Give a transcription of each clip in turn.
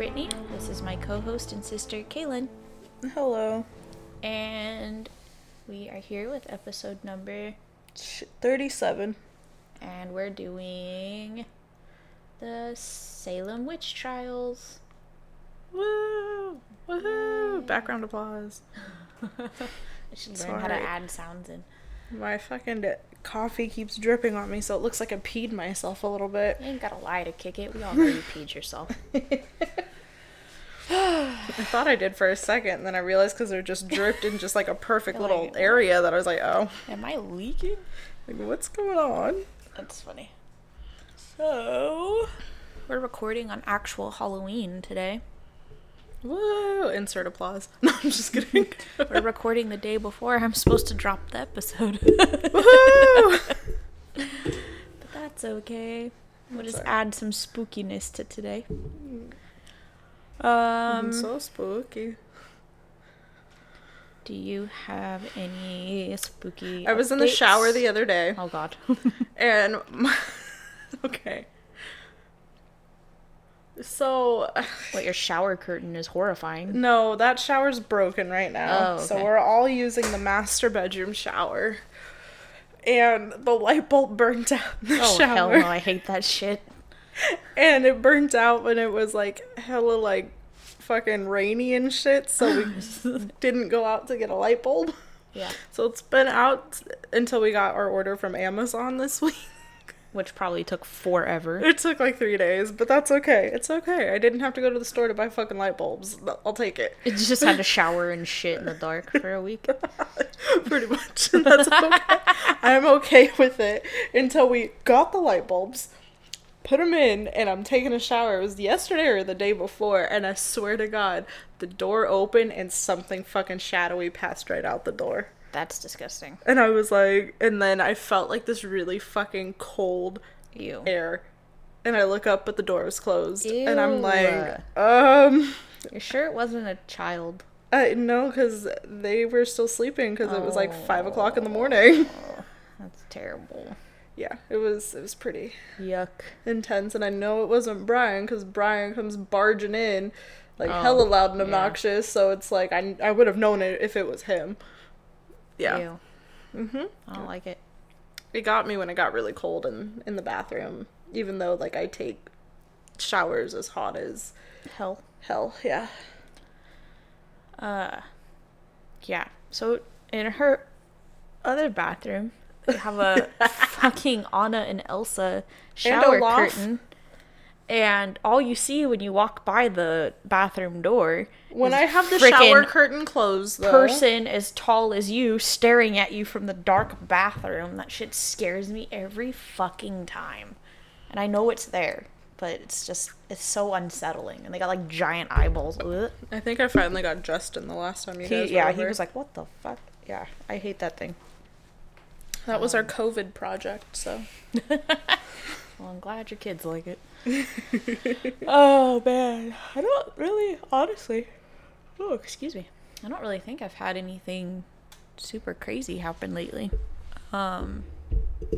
Brittany. This is my co host and sister, Kaylynn. Hello. And we are here with episode number, 37. and we're doing the Salem Witch Trials. Woo! Woohoo! Background applause. I should learn how to add sounds in. My fucking coffee keeps dripping on me, so it looks like I peed myself a little bit. You ain't gotta lie to kick it. We all know you peed yourself. I thought I did for a second, and then I realized because they're just dripped in just like a perfect You're little area that I was like, oh, Am I leaking? like, what's going on? That's funny. So, we're recording on actual Halloween today. Woo! Insert applause. No, I'm just kidding. We're recording the day before I'm supposed to drop the episode. Woohoo! But that's okay. We'll just add some spookiness to today. Mm. Um, so spooky. do you have any spooky? I was in the shower the other day. Oh God. And my, okay. So what your shower curtain is horrifying. no, that shower's broken right now. Oh, So we're all using the master bedroom shower. And the light bulb burnt out in the Oh shower. hell no! I hate that shit. And it burnt out when it was like hella like fucking rainy and shit, so we didn't go out to get a light bulb. Yeah, So it's been out until we got our order from Amazon this week. which probably took forever. It took like three days, but that's okay. It's okay. I didn't have to go to the store to buy fucking light bulbs. I'll take it. It just had to shower and shit in the dark for a week. Pretty much. That's okay. I'm okay with it until we got the light bulbs, put them in, and I'm taking a shower. It was yesterday or the day before, and I swear to God, the door opened and something fucking shadowy passed right out the door. That's disgusting. And I was like, and then I felt like this really fucking cold Ew. air. And I look up, but the door was closed. And I'm like, um, You sure it wasn't a child? I no, because they were still sleeping because it was like five o'clock in the Oh. morning. That's terrible. Yeah, it was it was pretty Yuck. intense, and I know it wasn't Brian because Brian comes barging in like Oh, hella loud and yeah. obnoxious. So it's like I I would have known it if it was him. Yeah, Ew. mm-hmm. I don't like it. It got me when it got really cold in in the bathroom, even though like I take showers as hot as Hell. hell. Yeah. Uh, yeah. So in her other bathroom, have a fucking Anna and Elsa shower Olaf. curtain. And all you see when you walk by the bathroom door When I have the shower curtain closed, though, person as tall as you staring at you from the dark bathroom. That shit scares me every fucking time. And I know it's there, but it's just it's so unsettling. And they got like giant eyeballs. Ugh. I think I finally got Justin the last time you He, guys were yeah, he was like, "What the fuck?" Yeah, I hate that thing. That was our COVID project. So Well, I'm glad your kids like it. oh man, I don't really, honestly. Oh, excuse me. I don't really think I've had anything super crazy happen lately. Um, I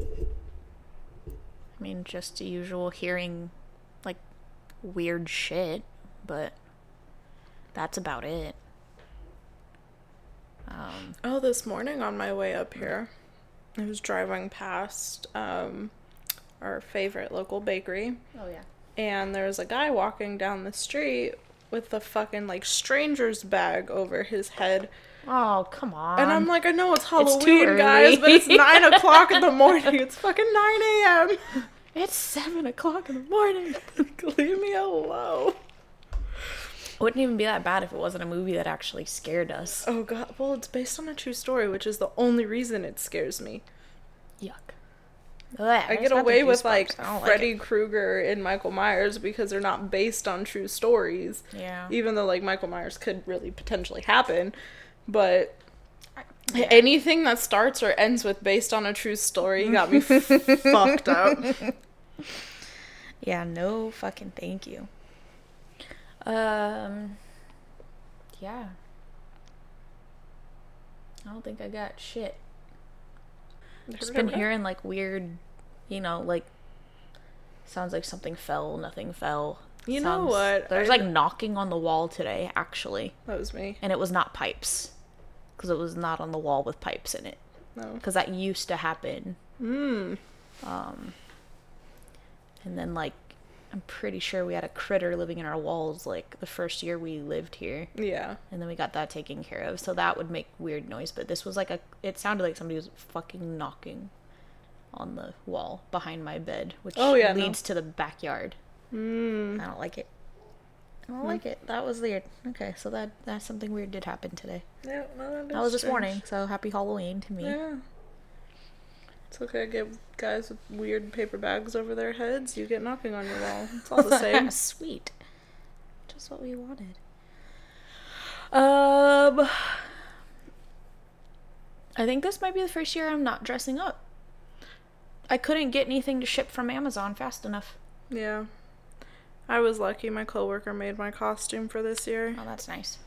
mean, just the usual hearing like weird shit, but that's about it. Um, Oh, this morning on my way up here, I was driving past um, our favorite local bakery, oh yeah. and there was a guy walking down the street with a fucking like stranger's bag over his head. Oh come on. And I'm like, I know it's It's Halloween, guys, but it's 9 o'clock in the morning. It's fucking 9 a.m. it's seven o'clock in the morning. Leave me alone. Wouldn't even be that bad if it wasn't a movie that actually scared us. Oh, God. Well, it's based on a true story, which is the only reason it scares me. Yuck. I get away with like Freddy Krueger and Michael Myers because they're not based on true stories. Yeah. Even though like Michael Myers could really potentially happen, but Yeah. anything that starts or ends with based on a true story got me f- fucked up. Yeah, no fucking thank you. Um yeah. I don't think I got shit. Just been hearing like weird, you know, like sounds like something fell, nothing fell. You know what? There's like knocking on the wall today, actually, That was me. and it was not pipes, because it was not on the wall with pipes in it, No. because that used to happen. Mm. Um. And then like, I'm pretty sure we had a critter living in our walls like the first year we lived here. Yeah. and then we got that taken care of. So that would make weird noise, but this was like a it sounded like somebody was fucking knocking on the wall behind my bed, which Oh, yeah, no. leads to the backyard. Mm. I don't like it. I don't like it. That was weird. Okay, so that that's something weird did happen today. Yeah, well, That was strange. this morning. So happy Halloween to me. Yeah. It's okay. I get guys with weird paper bags over their heads. You get knocking on your wall. It's all the same. Sweet. Just what we wanted. Um I think this might be the first year I'm not dressing up. I couldn't get anything to ship from Amazon fast enough. yeah. I was lucky. My coworker made my costume for this year. Oh, that's nice.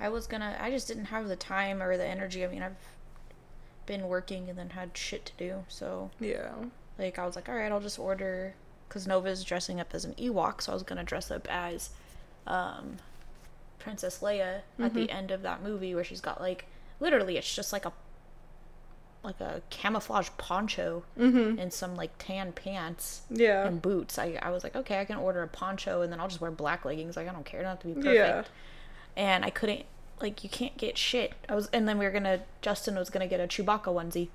I was gonna I just didn't have the time or the energy. I mean, I've been working and then had shit to do, so Yeah. Like I was like, all right, I'll just order because Nova's dressing up as an Ewok, so I was gonna dress up as um, Princess Leia at the end of that movie where she's got like literally it's just like a like a camouflage poncho Mm-hmm. and some like tan pants Yeah. and boots. I I was like, okay, I can order a poncho and then I'll just wear black leggings. Like I don't care, not to be perfect. Yeah. And I couldn't like you can't get shit. I was and then we were gonna Justin was gonna get a Chewbacca onesie.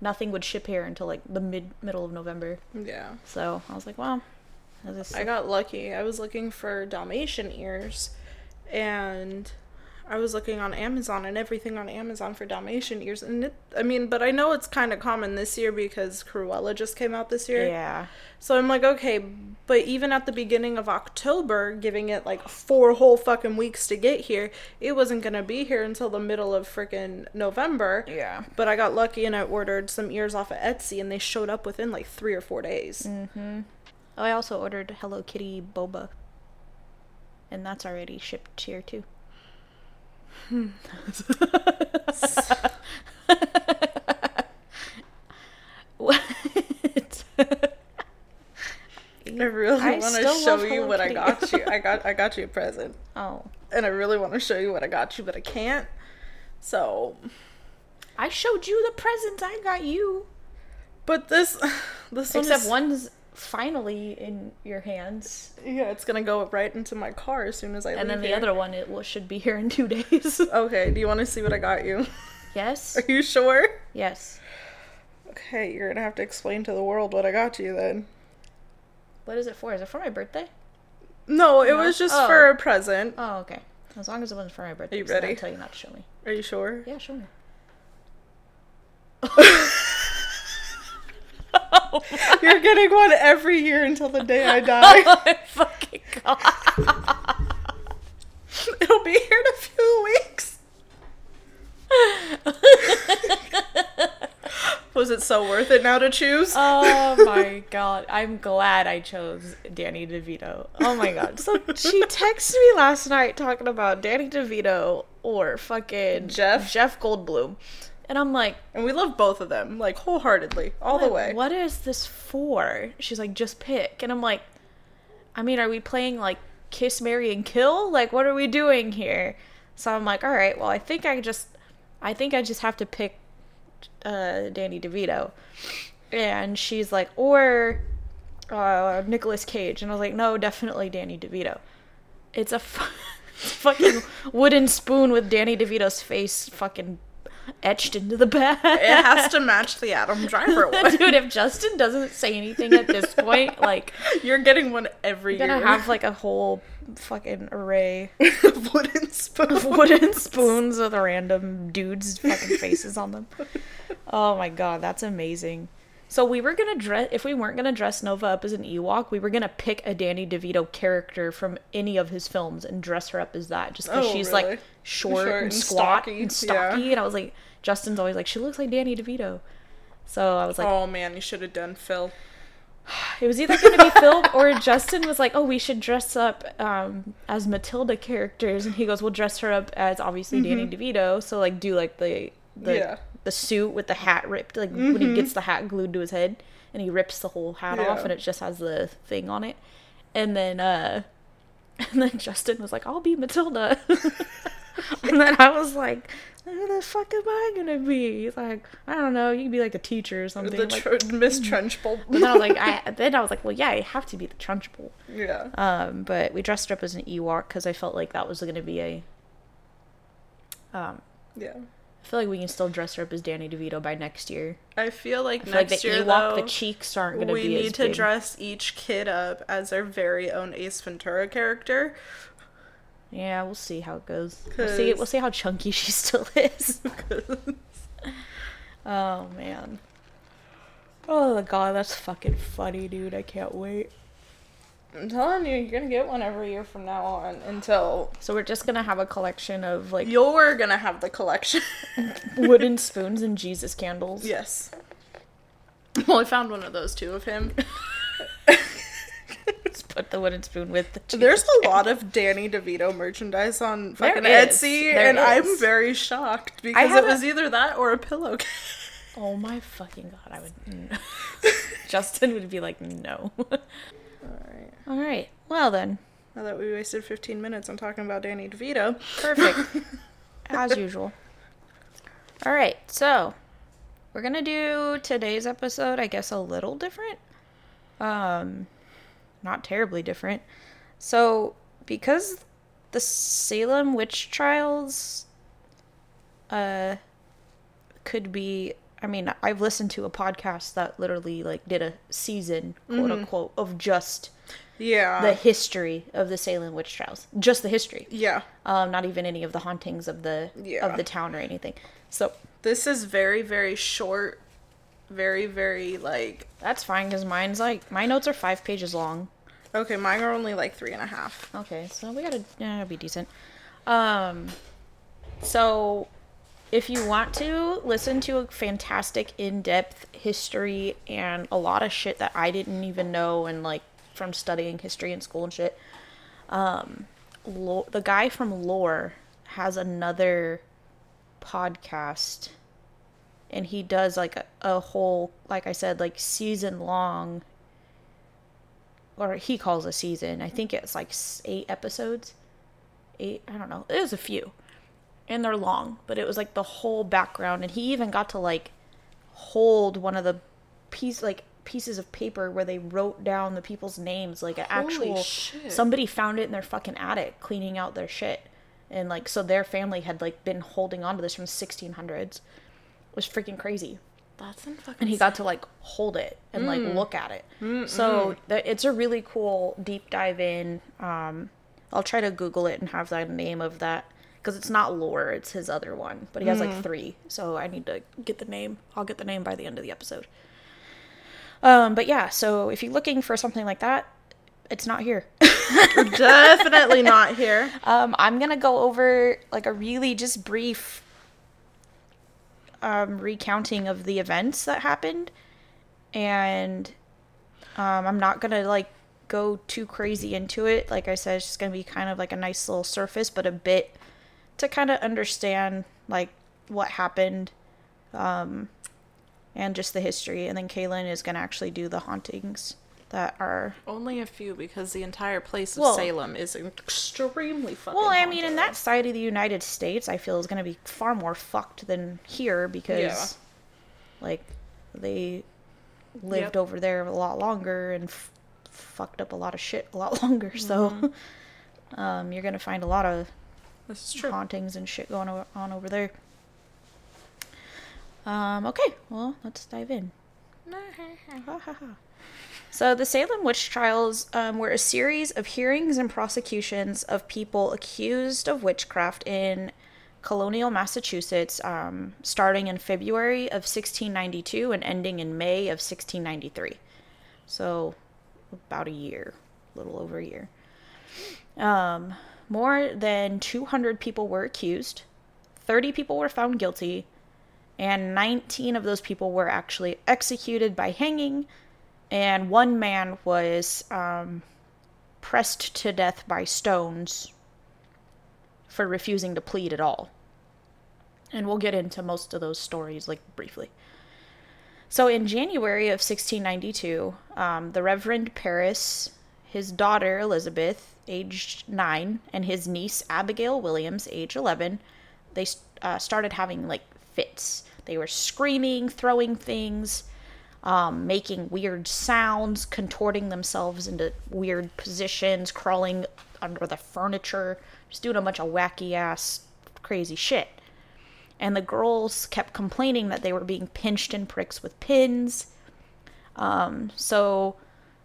Nothing would ship here until like the mid middle of November. Yeah. So I was like, well, just I got lucky. I was looking for Dalmatian ears and I was looking on Amazon and everything on Amazon for Dalmatian ears and it I mean, but I know it's kind of common this year because Cruella just came out this year. yeah. So I'm like, okay, but even at the beginning of October, giving it like four whole fucking weeks to get here, it wasn't gonna be here until the middle of freaking November. Yeah. But I got lucky and I ordered some ears off of Etsy and they showed up within like three or four days. Mm-hmm. Oh, I also ordered Hello Kitty boba, and that's already shipped here too. What? I really I want to show you what I got you. I got I got you a present, oh, and I really want to show you what I got you, but I can't. So, I showed you the presents I got you. but this this one Except is- one's finally in your hands, yeah, it's gonna go right into my car as soon as I and leave then the here. other one it will, should be here in two days. Okay, do you want to see what I got you? yes. Are you sure? Yes. Okay, you're gonna have to explain to the world what I got you then. What is it for? Is it for my birthday? No, it No? was just Oh. for a present. Oh, okay. As long as it wasn't for my birthday. you 'cause then ready? I'd tell you not to show me. Are you sure? Yeah, show me. You're getting one every year until the day I die. Oh my fucking god. It'll be here in a few weeks. Was it so worth it now to choose? oh my god. I'm glad I chose Danny DeVito. Oh my god. So she texted me last night talking about Danny DeVito or fucking Jeff? Jeff Goldblum. And I'm like, and we love both of them, like wholeheartedly, all the way. What is this for? She's like, just pick. And I'm like, I mean, are we playing like kiss, marry, and kill? Like, what are we doing here? So I'm like, all right, well, I think I just, I think I just have to pick uh, Danny DeVito. And she's like, or uh, Nicolas Cage. And I was like, no, definitely Danny DeVito. It's a, a fucking wooden spoon with Danny DeVito's face fucking etched into the back. It has to match the Adam Driver one. Dude, if Justin doesn't say anything at this point, like You're getting one every I'm gonna have like a whole fucking array of wooden spoon. of wooden spoons with random dudes' fucking faces on them. Oh my god, that's amazing. So we were gonna dress if we weren't gonna dress Nova up as an Ewok, we were gonna pick a Danny DeVito character from any of his films and dress her up as that, just because Oh, she's really? like short, Short and and squat stocky, and yeah. stocky, and I was like, Justin's always like, she looks like Danny DeVito. So I was like, oh man, you should have done Phil. It was either going to be Phil or Justin was like, "Oh, we should dress up um, as Matilda characters," and he goes, "We'll dress her up as obviously Danny DeVito." So like, do like the the Yeah. the suit with the hat ripped, like when he gets the hat glued to his head, and he rips the whole hat off, and it just has the thing on it. And then, uh, and then Justin was like, "I'll be Matilda," and then I was like, "Who the fuck am I gonna be?" He's like, "I don't know. You can be like a teacher or something." The like, Miss Trunchbull. but then I was like, I then I was like, well, yeah, I have to be the Trunchbull. yeah. Um, but we dressed her up as an Ewok because I felt like that was going to be a. Um, Yeah. I feel like we can still dress her up as Danny DeVito by next year. I feel like I feel like next the year Ewok, though, the cheeks aren't going to we be as need to big. dress each kid up as their very own Ace Ventura character. Yeah, we'll see how it goes. We'll see. We'll see how chunky she still is. oh man. Oh god, that's fucking funny, dude. I can't wait. I'm telling you, you're gonna get one every year from now on until So we're just gonna have a collection of like you're gonna have the collection. wooden spoons and Jesus candles. yes. Well, I found one of those too of him. Just put the wooden spoon with the Jesus There's a lot of Danny DeVito merchandise on fucking is. Etsy, There and I'm very shocked because it a- was either that or a pillowcase. Oh my fucking god, I would. Justin would be like, no. Alright. All right. Well then, Now that we wasted 15 minutes on talking about Danny DeVito. perfect. As usual. All right. So, we're going to do today's episode, I guess a little different. Um not terribly different. So, because the Salem witch trials uh could be I mean, I've listened to a podcast that literally like did a season, quote unquote, of just Yeah. the history of the Salem witch trials. Just the history. yeah. Um, not even any of the hauntings of the Yeah. of the town or anything. So This is very, very short. Very, very like. that's fine because mine's like my notes are five pages long. Okay, mine are only like three and a half. Okay, so we gotta yeah, be decent. Um, so if you want to listen to a fantastic in-depth history and a lot of shit that I didn't even know and like from studying history in school and shit, um, the guy from Lore has another podcast and he does like a, a whole like i said like season long or he calls a season. I think it's like eight episodes. Eight i don't know. It was a few. And they're long but it was like the whole background. And he even got to like hold one of the piece like pieces of paper where they wrote down the people's names like an Holy actual shit. somebody found it in their fucking attic cleaning out their shit. And like so their family had like been holding on to this from 1600s it was freaking crazy That's in fucking. and he got to like hold it and like look at it. So th- it's a really cool deep dive in. Um i'll try to google it and have the name of that because it's not lore it's his other one but he has like three. So i need to get the name. I'll get the name by the end of the episode. Um but yeah so if you're looking for something like that it's not here. Definitely not here. um, I'm gonna go over like a really just brief um, recounting of the events that happened, and um, I'm not gonna like go too crazy into it. Like I said, it's just gonna be kind of like a nice little surface, but a bit to kind of understand like what happened, um, and just the history. And then Kaylynn is gonna actually do the hauntings that are Only a few because the entire place of Well- Salem is extremely fucking. Well, I mean, in that side of the United States, I feel is going to be far more fucked than here because, like, they lived Yep. over there a lot longer and f- fucked up a lot of shit a lot longer. So, um, you're going to find a lot of This is true. hauntings and shit going on over there. Um, okay, well, let's dive in. So, the Salem witch trials um, were a series of hearings and prosecutions of people accused of witchcraft in colonial Massachusetts, um, starting in February of 1692 and ending in May of 1693. So, about a year, a little over a year. Um, more than 200 people were accused, 30 people were found guilty, and 19 of those people were actually executed by hanging, and one man was um, pressed to death by stones for refusing to plead at all. And we'll get into most of those stories like briefly. So in January of 1692, um, the Reverend Parris, his daughter Elizabeth, aged nine, and his niece Abigail Williams, age 11, they uh, started having like fits. They were screaming, throwing things, um, making weird sounds, contorting themselves into weird positions, crawling under the furniture, just doing a bunch of wacky ass crazy shit. And the girls kept complaining that they were being pinched in pricks with pins. Um, so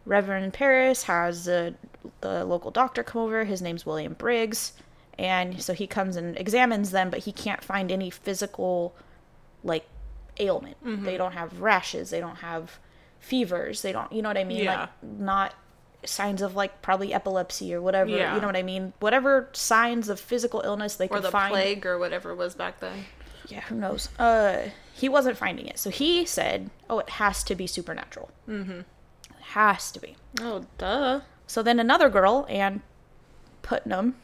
Reverend Parris has the, the local doctor come over. His name's William Griggs. And so he comes and examines them, but he can't find any physical, like, ailment. Mm-hmm. They don't have rashes. They don't have fevers. They don't, you know what I mean? Yeah. Like, not signs of, like, probably epilepsy or whatever. Yeah. You know what I mean? Whatever signs of physical illness they Or could the find plague or whatever was back then. yeah, who knows? Uh, he wasn't finding it, so he said, "Oh, it has to be supernatural. Mm-hmm. It has to be." Oh, duh. So then another girl, Anne Putnam,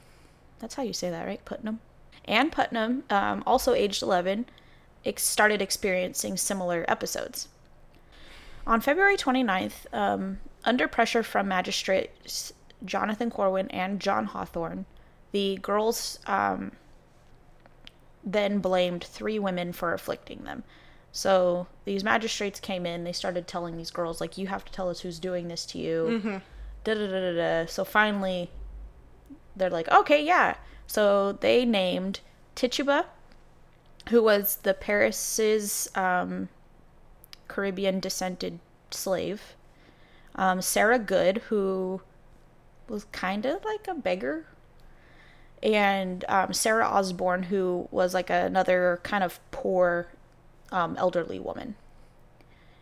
that's how you say that, right? Putnam. Anne Putnam, um, also aged 11, ex- started experiencing similar episodes. On February 29th, um, under pressure from magistrates Jonathan Corwin and John Hathorne, the girls um, then blamed three women for afflicting them. So these magistrates came in, they started telling these girls, like, you have to tell us who's doing this to you. Da da da da da. So finally, they're like, okay, yeah. So they named Tituba, who was the Parris's um, Caribbean descended slave, um, Sarah Good, who was kind of like a beggar, and um, Sarah Osborne, who was like another kind of poor um, elderly woman.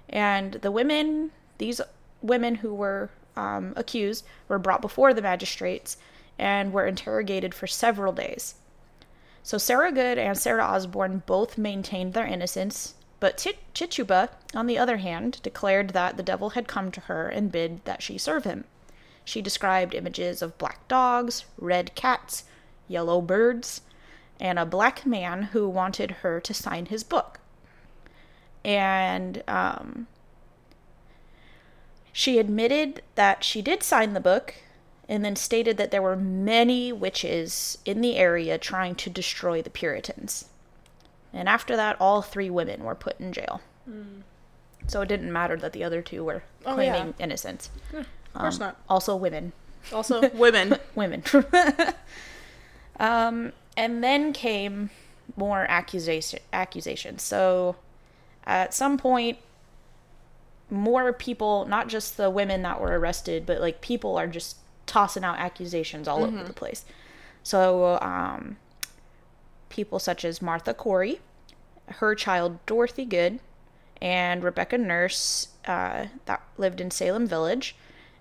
And the women, these women who were um, accused, were brought before the magistrates and were interrogated for several days. So Sarah Good and Sarah Osborne both maintained their innocence, but Tit- Tituba, on the other hand, declared that the devil had come to her and bid that she serve him. She described images of black dogs, red cats, yellow birds, and a black man who wanted her to sign his book. And um, she admitted that she did sign the book and then stated that there were many witches in the area trying to destroy the Puritans. And after that, all three women were put in jail. So it didn't matter that the other two were Oh, claiming yeah. innocence. Of course Um, not. Also, women. Also, women. Women. um, and then came more accusation accusations. So at some point, more people, not just the women that were arrested, but like people are just tossing out accusations all over the place. So um, people such as Martha Corey, her child Dorothy Good, and Rebecca Nurse uh, that lived in Salem Village,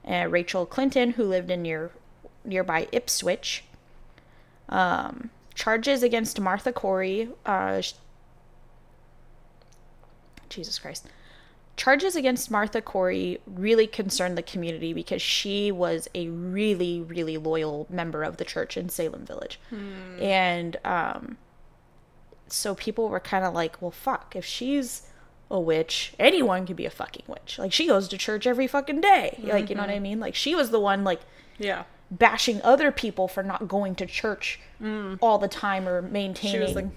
and Rachel Clinton who lived in near nearby Ipswich. Um, charges against Martha Corey. Uh, Jesus Christ. Charges against Martha Corey really concerned the community because she was a really, really loyal member of the church in Salem Village. And um, so people were kind of like, well, fuck, if she's a witch, anyone can be a fucking witch. Like, she goes to church every fucking day. Like, you know what I mean? Like, she was the one, like, Yeah. bashing other people for not going to church all the time or maintaining. She was the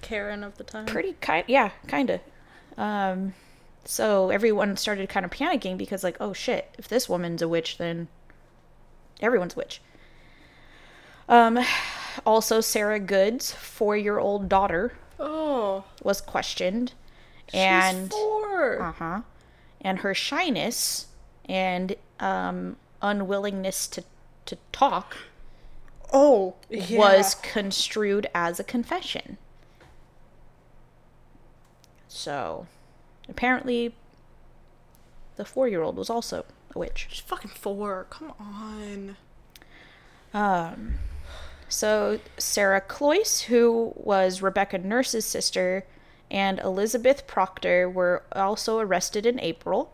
Karen of the time. pretty kind yeah kind of um so everyone started kind of panicking because like oh shit if this woman's a witch then everyone's a witch um also sarah good's four-year-old daughter Oh. was questioned she's and four. uh-huh and her shyness and um unwillingness to to talk oh. Yeah. was construed as a confession. So, apparently, the four year old was also a witch. She's fucking four. Come on. Um, so, Sarah Cloyce, who was Rebecca Nurse's sister, and Elizabeth Proctor were also arrested in April.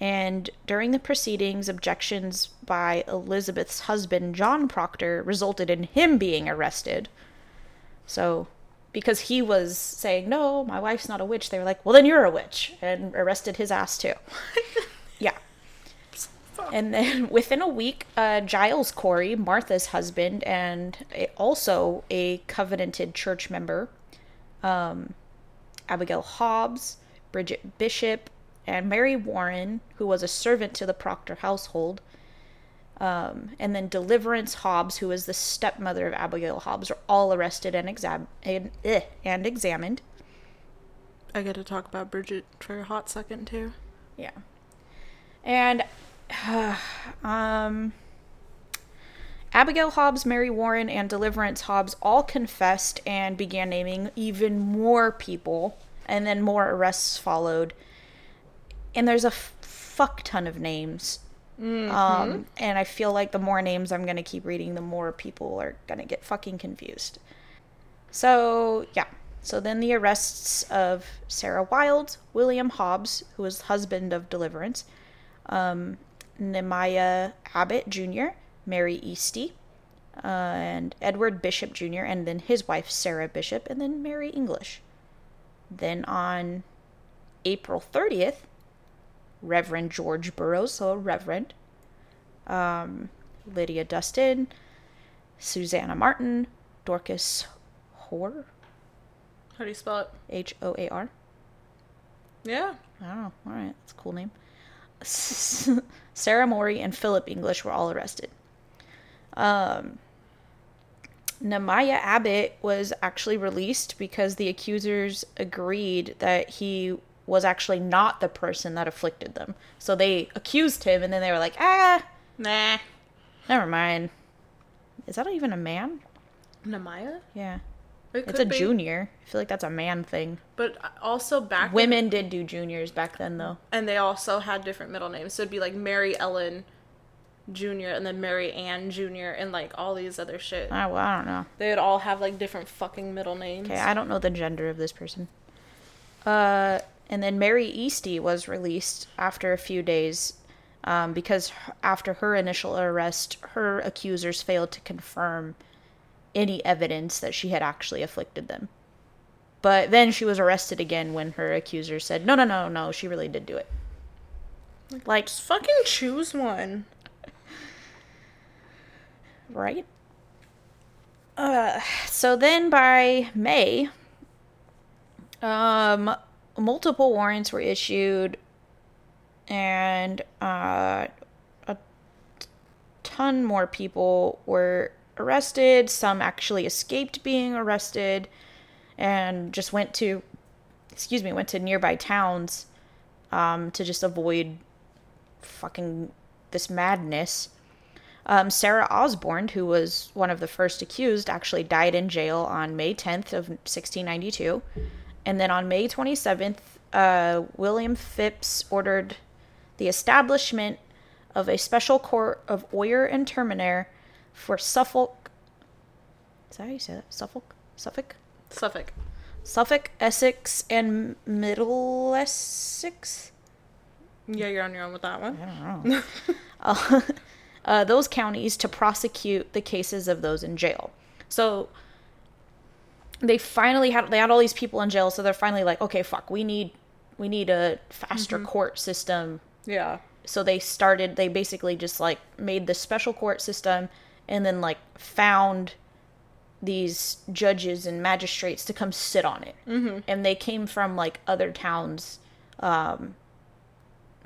And during the proceedings, objections by Elizabeth's husband, John Proctor, resulted in him being arrested. So, because he was saying, No, my wife's not a witch, they were like, Well, then you're a witch, and arrested his ass too. yeah. And then within a week, uh, Giles Corey, Martha's husband, and a, also a covenanted church member, um, Abigail Hobbs, Bridget Bishop, and Mary Warren, who was a servant to the Proctor household, um, and then Deliverance Hobbs, who is the stepmother of Abigail Hobbs, are all arrested and, exam- and, eh, and examined. I get to talk about Bridget for a hot second too. Yeah. And uh, um Abigail Hobbs, Mary Warren, and Deliverance Hobbs all confessed and began naming even more people, and then more arrests followed. And there's a f- fuck ton of names. Um, and I feel like the more names I'm going to keep reading, the more people are going to get fucking confused. So, yeah. So then the arrests of Sarah Wild, William Hobbs, who was husband of Deliverance, um, Nehemiah Abbott Jr., Mary Easty, uh, and Edward Bishop Jr., and then his wife Sarah Bishop, and then Mary English. Then on April 30th, Reverend George Burroughs, so a Reverend, um, Lydia Dustin, Susanna Martin, Dorcas Hoare, How do you spell it? H O A R. Yeah. Know. All right, that's a cool name. Sarah Morey and Philip English were all arrested. Um, Nehemiah Abbott was actually released because the accusers agreed that he was actually not the person that afflicted them. So they accused him, and then they were like, ah, Nah. never mind. Is that even a man? Nehemiah? Yeah. It It's a be. junior. I feel like that's a man thing. But also back Women did do juniors back then, though. and they also had different middle names. So it'd be like Mary Ellen Jr. and then Mary Ann Jr. and like all these other shit. Ah, well, I don't know. They would all have like different fucking middle names. Okay, I don't know the gender of this person. Uh, and then Mary Easty was released after a few days um, because after her initial arrest, her accusers failed to confirm any evidence that she had actually afflicted them. But then she was arrested again when her accusers said, no, no, no, no, she really did do it. Like, Just fucking choose one. right? Uh, so then by May, um, multiple warrants were issued, and uh, a ton more people were arrested. Some actually escaped being arrested, and just went to, excuse me, went to nearby towns, um, to just avoid fucking this madness. Um, Sarah Osborne, who was one of the first accused, actually died in jail on May 10th of 1692. And then on May 27th, uh, William Phipps ordered the establishment of a special court of oyer and terminer for Suffolk. Is that how you say that? Suffolk? Suffolk? Suffolk. Suffolk, Essex, and Middle Essex? Yeah, you're on your own with that one. I don't know. uh, uh, those counties to prosecute the cases of those in jail. So they finally had they had all these people in jail, so they're finally like, okay, fuck, we need we need a faster court system. Yeah. So they started. They basically just like made the special court system, and then like found these judges and magistrates to come sit on it. Mm-hmm. And they came from like other towns, um,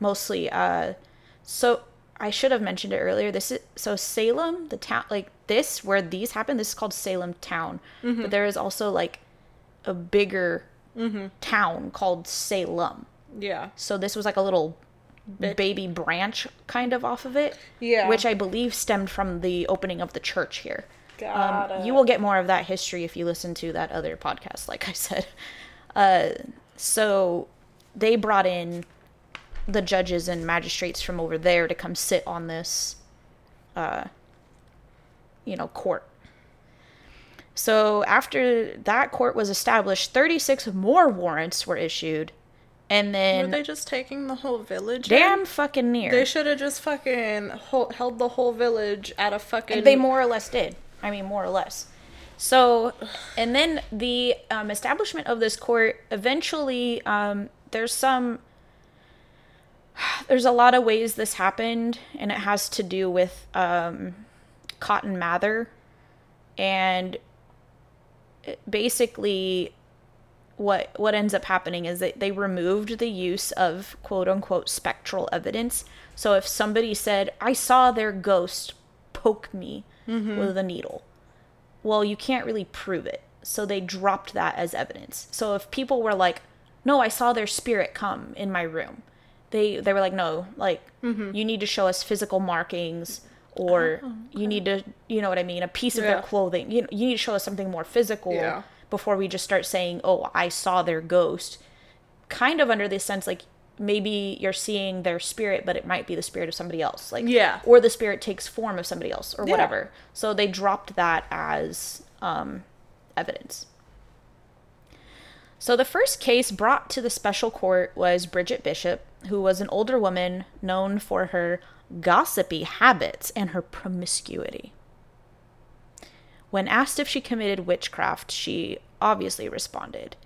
mostly. Uh, so I should have mentioned it earlier. This is so Salem, the town, like this where these happen. This is called Salem town, but there is also like a bigger town called Salem. Yeah. So this was like a little baby branch kind of off of it. Yeah. Which I believe stemmed from the opening of the church here. Got Um, it. you will get more of that history if you listen to that other podcast, like I said. Uh, so they brought in the judges and magistrates from over there to come sit on this, uh, you know, court. So after that court was established, 36 more warrants were issued. And Were then, they just taking the whole village? damn in? fucking near. They should have just fucking hol- held the whole village at a fucking. And they more or less did. I mean, more or less. So, and then the um, establishment of this court eventually, um, there's some, there's a lot of ways this happened, and it has to do with um, Cotton Mather. And basically, what what ends up happening is that they removed the use of quote unquote spectral evidence. So if somebody said, "I saw their ghost poke me mm-hmm. with a needle," well, you can't really prove it. So they dropped that as evidence. So if people were like, "No, I saw their spirit come in my room," they they were like, "No, like mm-hmm. you need to show us physical markings." Or you need to, you know what I mean, a piece of their clothing. You know, you need to show us something more physical Yeah. before we just start saying, "Oh, I saw their ghost." Kind of under the sense like maybe you're seeing their spirit, but it might be the spirit of somebody else. Like Yeah. or the spirit takes form of somebody else or Yeah. whatever. So they dropped that as um, evidence. So the first case brought to the special court was Bridget Bishop, who was an older woman known for her gossipy habits and her promiscuity. When asked if she committed witchcraft, she obviously responded,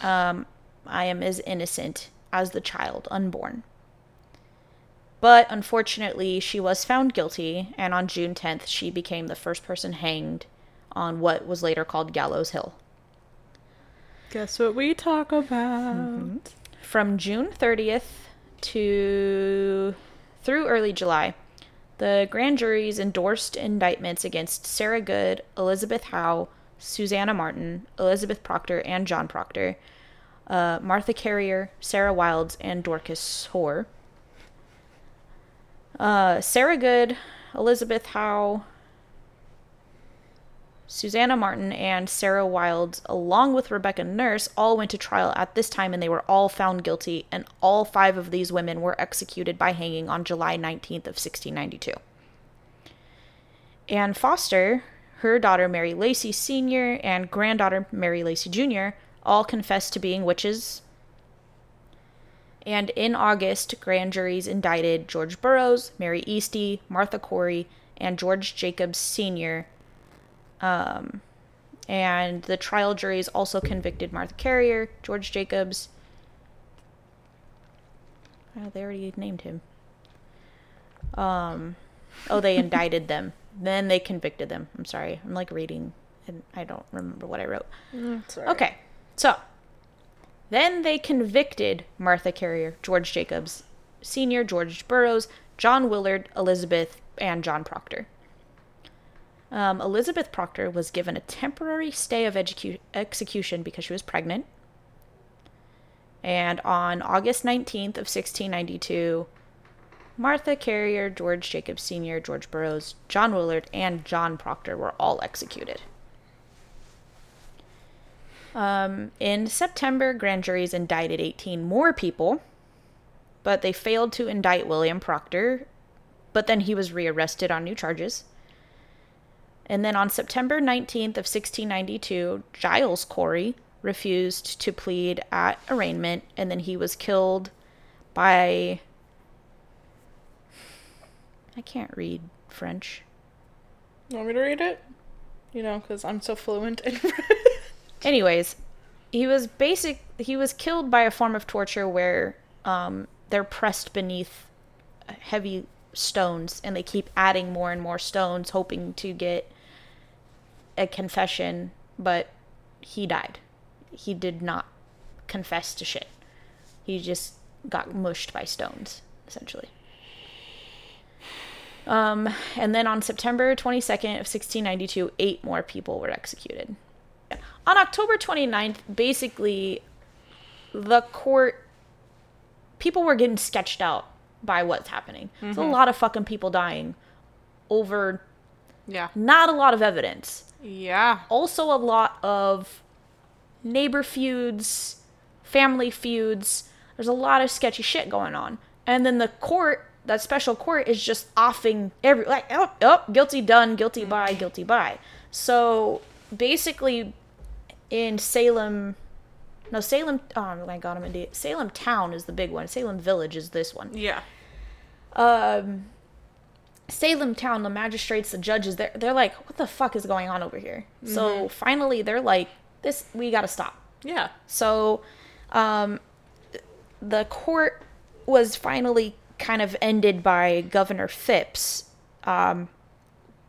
um, I am as innocent as the child unborn. But unfortunately, she was found guilty, and on June 10th, she became the first person hanged on what was later called Gallows Hill. Guess what we talk about? From June 30th to through early July, the grand juries endorsed indictments against Sarah Good, Elizabeth Howe, Susanna Martin, Elizabeth Proctor, and John Proctor, uh, Martha Carrier, Sarah Wilds, and Dorcas Hoare. Uh, Sarah Good, Elizabeth Howe, Susanna Martin, and Sarah Wilds, along with Rebecca Nurse, all went to trial at this time and they were all found guilty, and all five of these women were executed by hanging on July 19th of 1692. Anne Foster, her daughter Mary Lacey Sr., and granddaughter Mary Lacey Jr. all confessed to being witches. And in August, grand juries indicted George Burroughs, Mary Easty, Martha Corey, and George Jacobs Sr. Um, and the trial juries also convicted Martha Carrier, George Jacobs. Oh, they already named him. Um, oh, they indicted them. Then they convicted them. I'm sorry. I'm like reading, and I don't remember what I wrote. Sorry. Okay, so then they convicted Martha Carrier, George Jacobs, Senior, George Burroughs, John Willard, Elizabeth, and John Proctor. Um, Elizabeth Proctor was given a temporary stay of execu- execution because she was pregnant. And on August 19th of 1692, Martha Carrier, George Jacobs Sr., George Burroughs, John Willard, and John Proctor were all executed. Um, in September, grand juries indicted 18 more people, but they failed to indict William Proctor, but then he was rearrested on new charges. And then on September 19th of 1692, Giles Corey refused to plead at arraignment, and then he was killed by. I can't read French. You want me to read it? You know, because I'm so fluent in Anyways, he was basic. He was killed by a form of torture where um, they're pressed beneath heavy stones, and they keep adding more and more stones, hoping to get a confession. But he died. He did not confess to shit. He just got mushed by stones, essentially. Um, and then on September 22nd of 1692, eight more people were executed. On October 29th, basically, the court, people were getting sketched out by what's happening. There's a mm-hmm. lot of fucking people dying over Yeah. not a lot of evidence. Yeah. Also, a lot of neighbor feuds, family feuds. There's a lot of sketchy shit going on. And then the court, that special court, is just offing every, like, oh, oh guilty done, guilty by, mm. guilty by. So basically, in Salem, no, Salem, oh my god, I'm an idiot. Salem town is the big one. Salem village is this one Yeah. um, Salem town, the magistrates, the judges, they're, they're like, what the fuck is going on over here? So finally, they're like, this, we gotta stop. Yeah. So, um, the court was finally kind of ended by Governor Phipps, um,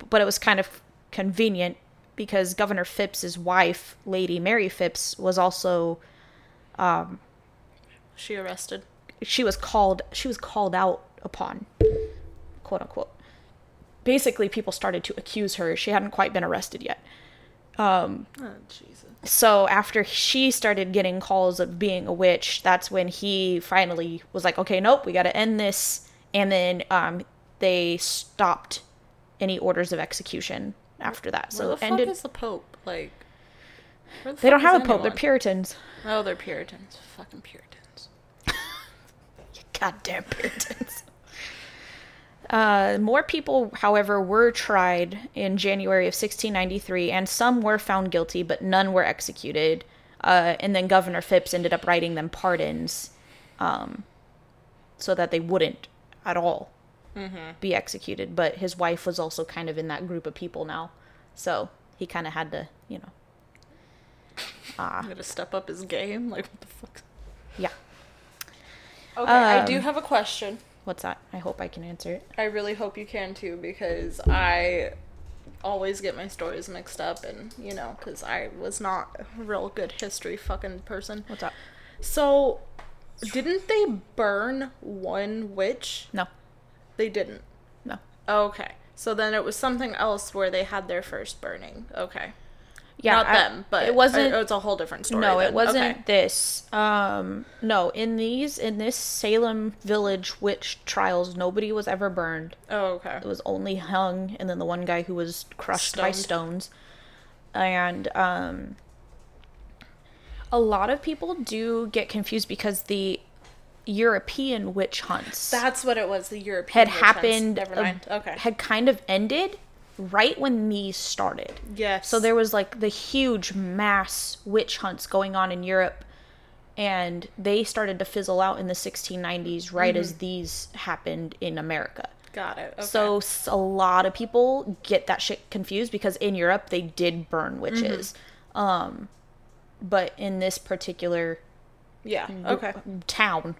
but it was kind of convenient because Governor Phipps's wife, Lady Mary Phipps, was also She arrested. she was called she was called out upon, quote unquote. Basically, people started to accuse her. She hadn't quite been arrested yet. Oh Jesus. so after she started getting calls of being a witch that's when he finally was like okay nope we got to end this and then um, they stopped any orders of execution after that So the it fuck ended is the Pope? Like the they don't have a pope. They're puritans. Oh, they're Puritans. Fucking Puritans. goddamn puritans. Uh, more people however were tried in january of 1693 and some were found guilty but none were executed. Uh, and then governor Phips ended up writing them pardons um, so that they wouldn't at all be executed. But his wife was also kind of in that group of people now, so he kind of had to, you know, I'm gonna step up his game. Like what the fuck? yeah. Okay, I do Um, have a question. What's that? I hope I can answer it. I really hope you can too because I always get my stories mixed up and you know because I was not a real good history fucking person. What's up? So, didn't they burn one witch? No, They didn't. no. Okay. So then it was something else where they had their first burning. Okay. Yeah, Not I- them, but it wasn't. It's a whole different story. no, it wasn't Okay. this. Um, no, in these, in this Salem Village witch trials, nobody was ever burned. Oh, okay. It was only hung, and then the one guy who was crushed by stones. And um, a lot of people do get confused because the European witch hunts That's what it was. The European had witch hunts. happened, Never uh, okay. had kind of ended right when these started. yes. So there was like the huge mass witch hunts going on in Europe, and they started to fizzle out in the 1690s, right as these happened in America. got it. Okay. So a lot of people get that shit confused because in Europe they did burn witches, um, but in this particular yeah. Okay. town,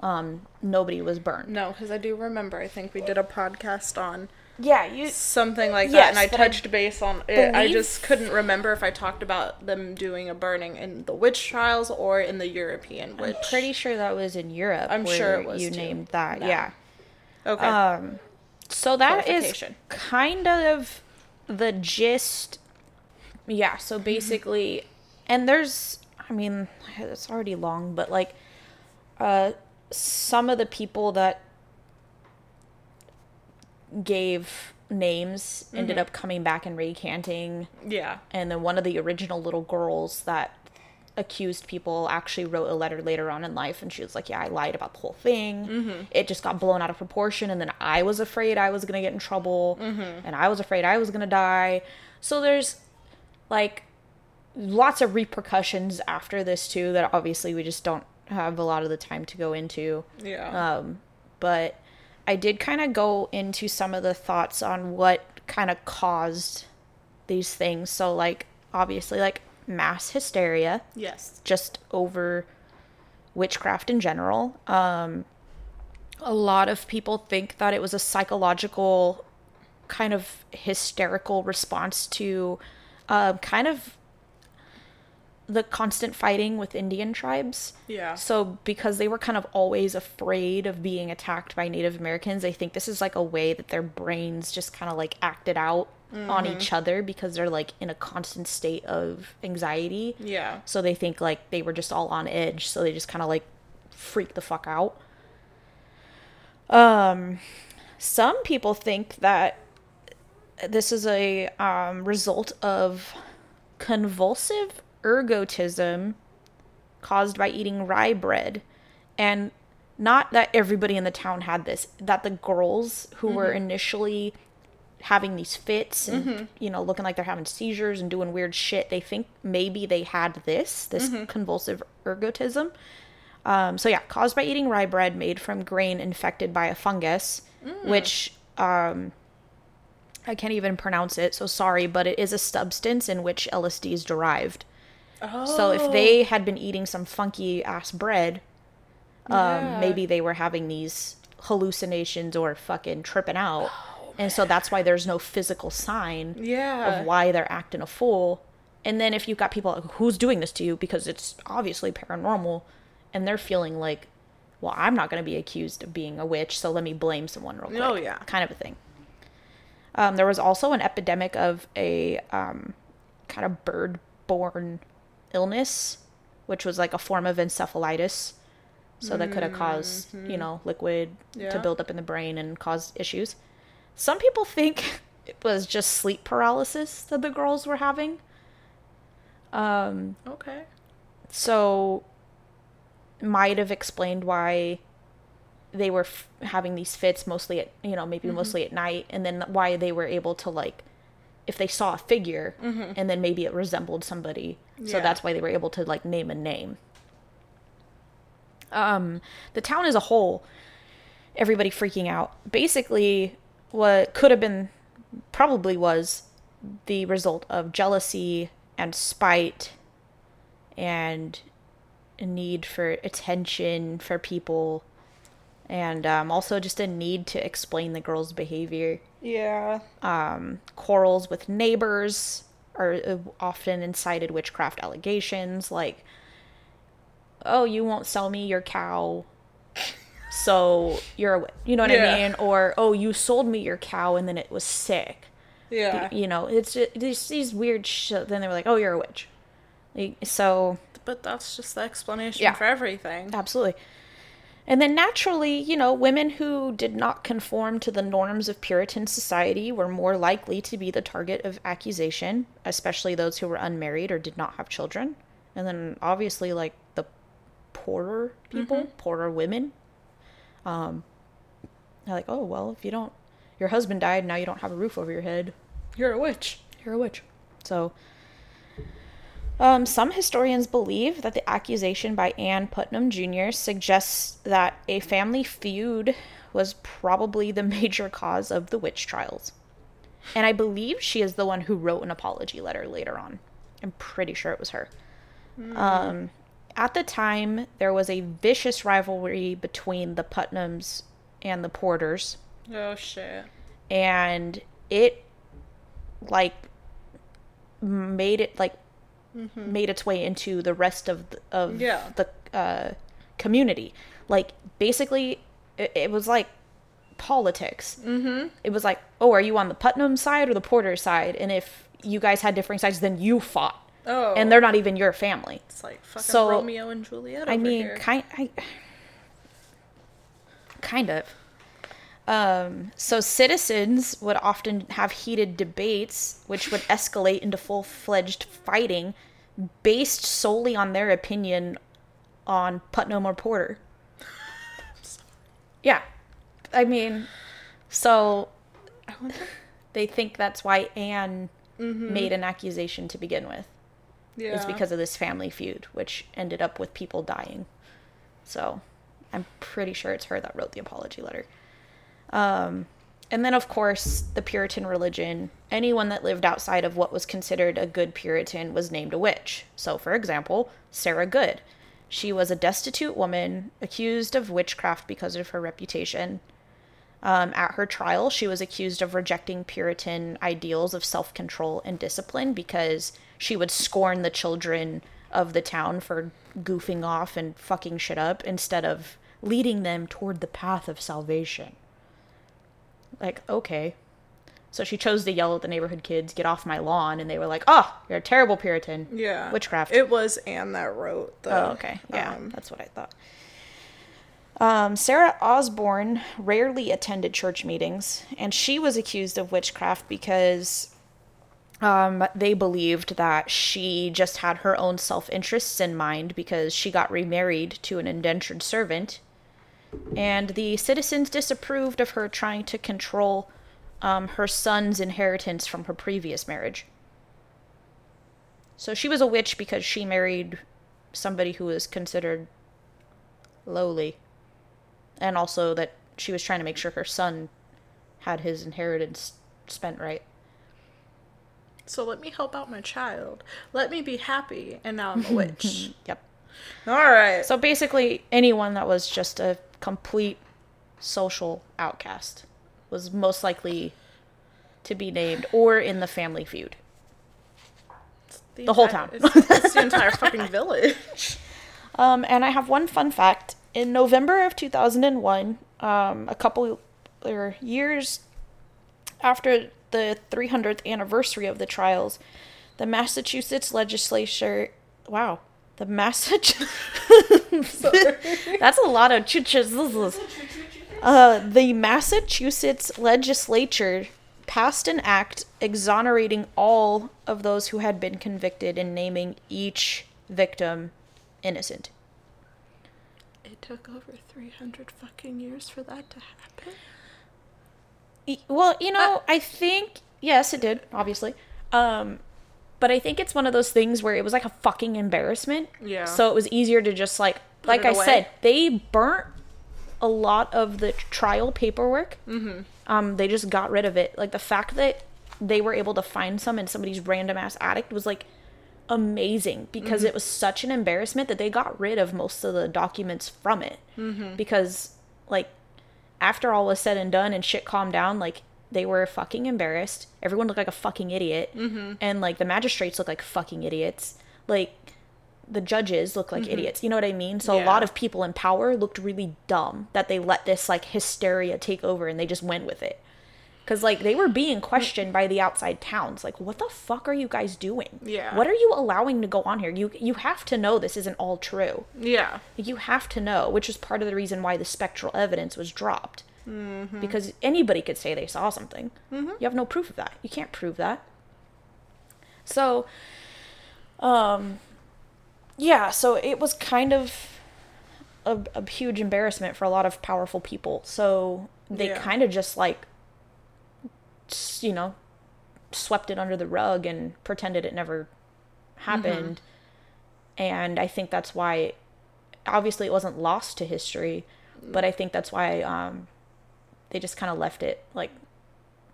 um, nobody was burned. No, because I do remember. I think we did a podcast on Yeah, you. something like that, and I touched base on it. I just couldn't remember if I talked about them doing a burning in the witch trials or in the European witch. I'm pretty sure that was in Europe. I'm sure it was You too. named that, No. yeah. Okay. Um, so that is kind of the gist. Yeah, so Mm-hmm. basically, and there's, I mean, it's already long, but like, uh, some of the people that gave names ended Mm-hmm. up coming back and recanting yeah. and then one of the original little girls that accused people actually wrote a letter later on in life and she was like yeah i lied about the whole thing Mm-hmm. it just got blown out of proportion and then i was afraid i was going to get in trouble Mm-hmm. and i was afraid i was going to die so there's like lots of repercussions after this too that obviously we just don't have a lot of the time to go into Yeah. um, but I did kind of go into some of the thoughts on what kind of caused these things. So, like, obviously, like mass hysteria yes. just over witchcraft in general. Um, a lot of people think that it was a psychological kind of hysterical response to uh, kind of the constant fighting with Indian tribes. Yeah. So, because they were kind of always afraid of being attacked by Native Americans, I think this is like a way that their brains just kind of like acted out on each other because they're like in a constant state of anxiety. Yeah. So they think like they were just all on edge, so they just kind of like freak the fuck out. Um some people think that this is a um, result of convulsive ergotism caused by eating rye bread. And not that everybody in the town had this, that the girls who were initially having these fits and you know looking like they're having seizures and doing weird shit they think maybe they had this this convulsive ergotism. Um, so yeah caused by eating rye bread made from grain infected by a fungus which um, I can't even pronounce it, so sorry, but it is a substance in which LSD is derived. Oh. So if they had been eating some funky ass bread, um, Yeah. maybe they were having these hallucinations or fucking tripping out. and so that's why there's no physical sign Yeah. of why they're acting a fool. And then if you've got people like, who's doing this to you because it's obviously paranormal and they're feeling like, well, I'm not going to be accused of being a witch, so let me blame someone real quick. Oh, yeah. Kind of a thing. Um, there was also an epidemic of a um, kind of bird borne illness, which was like a form of encephalitis. So that could have caused, you mm-hmm. know, liquid to build up in the brain and cause issues. Some people think it was just sleep paralysis that the girls were having. Um, Okay. so might have explained why they were f- having these fits mostly at you know maybe mm-hmm. mostly at night and then why they were able to like if they saw a figure mm-hmm. and then maybe it resembled somebody so that's why they were able to like name a name. Um the town as a whole everybody freaking out. Basically what could have been probably was the result of jealousy and spite and a need for attention for people and um, also just a need to explain the girl's behavior. Yeah. um, quarrels with neighbors are uh, often incited witchcraft allegations like oh you won't sell me your cow so you're a witch you know what Yeah. i mean or oh you sold me your cow and then it was sick Yeah. you know it's just, these, these weird shit then they were like oh you're a witch Like, so But that's just the explanation Yeah. for everything. Absolutely. And then naturally, you know, women who did not conform to the norms of Puritan society were more likely to be the target of accusation, especially those who were unmarried or did not have children. And then obviously, like the poorer people, poorer women, um, they're like, oh, well, if you don't, your husband died, now you don't have a roof over your head, You're a witch. you're a witch. So, um, some historians believe that the accusation by Anne Putnam Jr. suggests that a family feud was probably the major cause of the witch trials. And I believe she is the one who wrote an apology letter later on. I'm pretty sure it was her. Um, at the time, there was a vicious rivalry between the Putnams and the Porters Oh shit. and it like made it like made its way into the rest of the, of Yeah. the uh, community like basically it, it was like politics mm-hmm. it was like oh are you on the putnam side or the porter side and if you guys had different sides then you fought Oh. and they're not even your family It's like fucking So, Romeo and Juliet. I mean, here. kind, I, kind of. Um, so citizens would often have heated debates, which would escalate into full-fledged fighting, based solely on their opinion on Putnam or Porter. Yeah, I mean, so they think that's why Anne made an accusation to begin with Yeah. is because of this family feud, which ended up with people dying. So I'm pretty sure it's her that wrote the apology letter. Um, and then, of course, the Puritan religion. Anyone that lived outside of what was considered a good Puritan was named a witch. So, for example, Sarah Good. She was a destitute woman accused of witchcraft because of her reputation. Um, at her trial, she was accused of rejecting Puritan ideals of self control and discipline because she would scorn the children of the town for goofing off and fucking shit up instead of leading them toward the path of salvation. Like, okay. So she chose to yell at the neighborhood kids, get off my lawn, and they were like, oh, you're a terrible Puritan. Yeah. Witchcraft. It was Anne that wrote the. Oh, okay. Yeah, um, that's what I thought. Um, Sarah Osborne rarely attended church meetings, and she was accused of witchcraft because um, they believed that she just had her own self interests in mind because she got remarried to an indentured servant, and the citizens disapproved of her trying to control um, her son's inheritance from her previous marriage. So she was a witch because she married somebody who was considered lowly. And also that she was trying to make sure her son had his inheritance spent right. So let me help out my child. Let me be happy, and now I'm a witch. Yep. All right. So basically, anyone that was just a complete social outcast was most likely to be named or in the family feud. the whole entire- town. It's, it's the entire fucking village. Um, and I have one fun fact. In November of 2001, um, a couple or years after the 300th anniversary of the trials, the Massachusetts legislature, wow, the Massachusetts, that's a lot of chuchas. Uh, the Massachusetts legislature passed an act exonerating all of those who had been convicted and naming each victim innocent. It took over 300 fucking years for that to happen. Well, you know, I think yes, it did, obviously. Um, but I think it's one of those things where it was like a fucking embarrassment. Yeah. So it was easier to just like, like I away. said, they burnt a lot of the trial paperwork. Mm-hmm. Um, they just got rid of it. Like the fact that they were able to find some in somebody's random ass attic was like amazing because it was such an embarrassment that they got rid of most of the documents from it. Mm-hmm. Because like after all was said and done and shit calmed down, like they were fucking embarrassed. Everyone looked like a fucking idiot, mm-hmm. and like the magistrates looked like fucking idiots. Like the judges looked like idiots. You know what I mean? So a lot of people in power looked really dumb that they let this like hysteria take over and they just went with it. Cause like they were being questioned by the outside towns. Like, what the fuck are you guys doing? Yeah. What are you allowing to go on here? You you have to know this isn't all true. Yeah. Like, You have to know, which is part of the reason why the spectral evidence was dropped. Because anybody could say they saw something. You have no proof of that. You can't prove that. So, um, yeah, so it was kind of a, a huge embarrassment for a lot of powerful people. So they Yeah. kind of just like, you know, swept it under the rug and pretended it never happened. And I think that's why, obviously, it wasn't lost to history, but I think that's why um, they just kind of left it like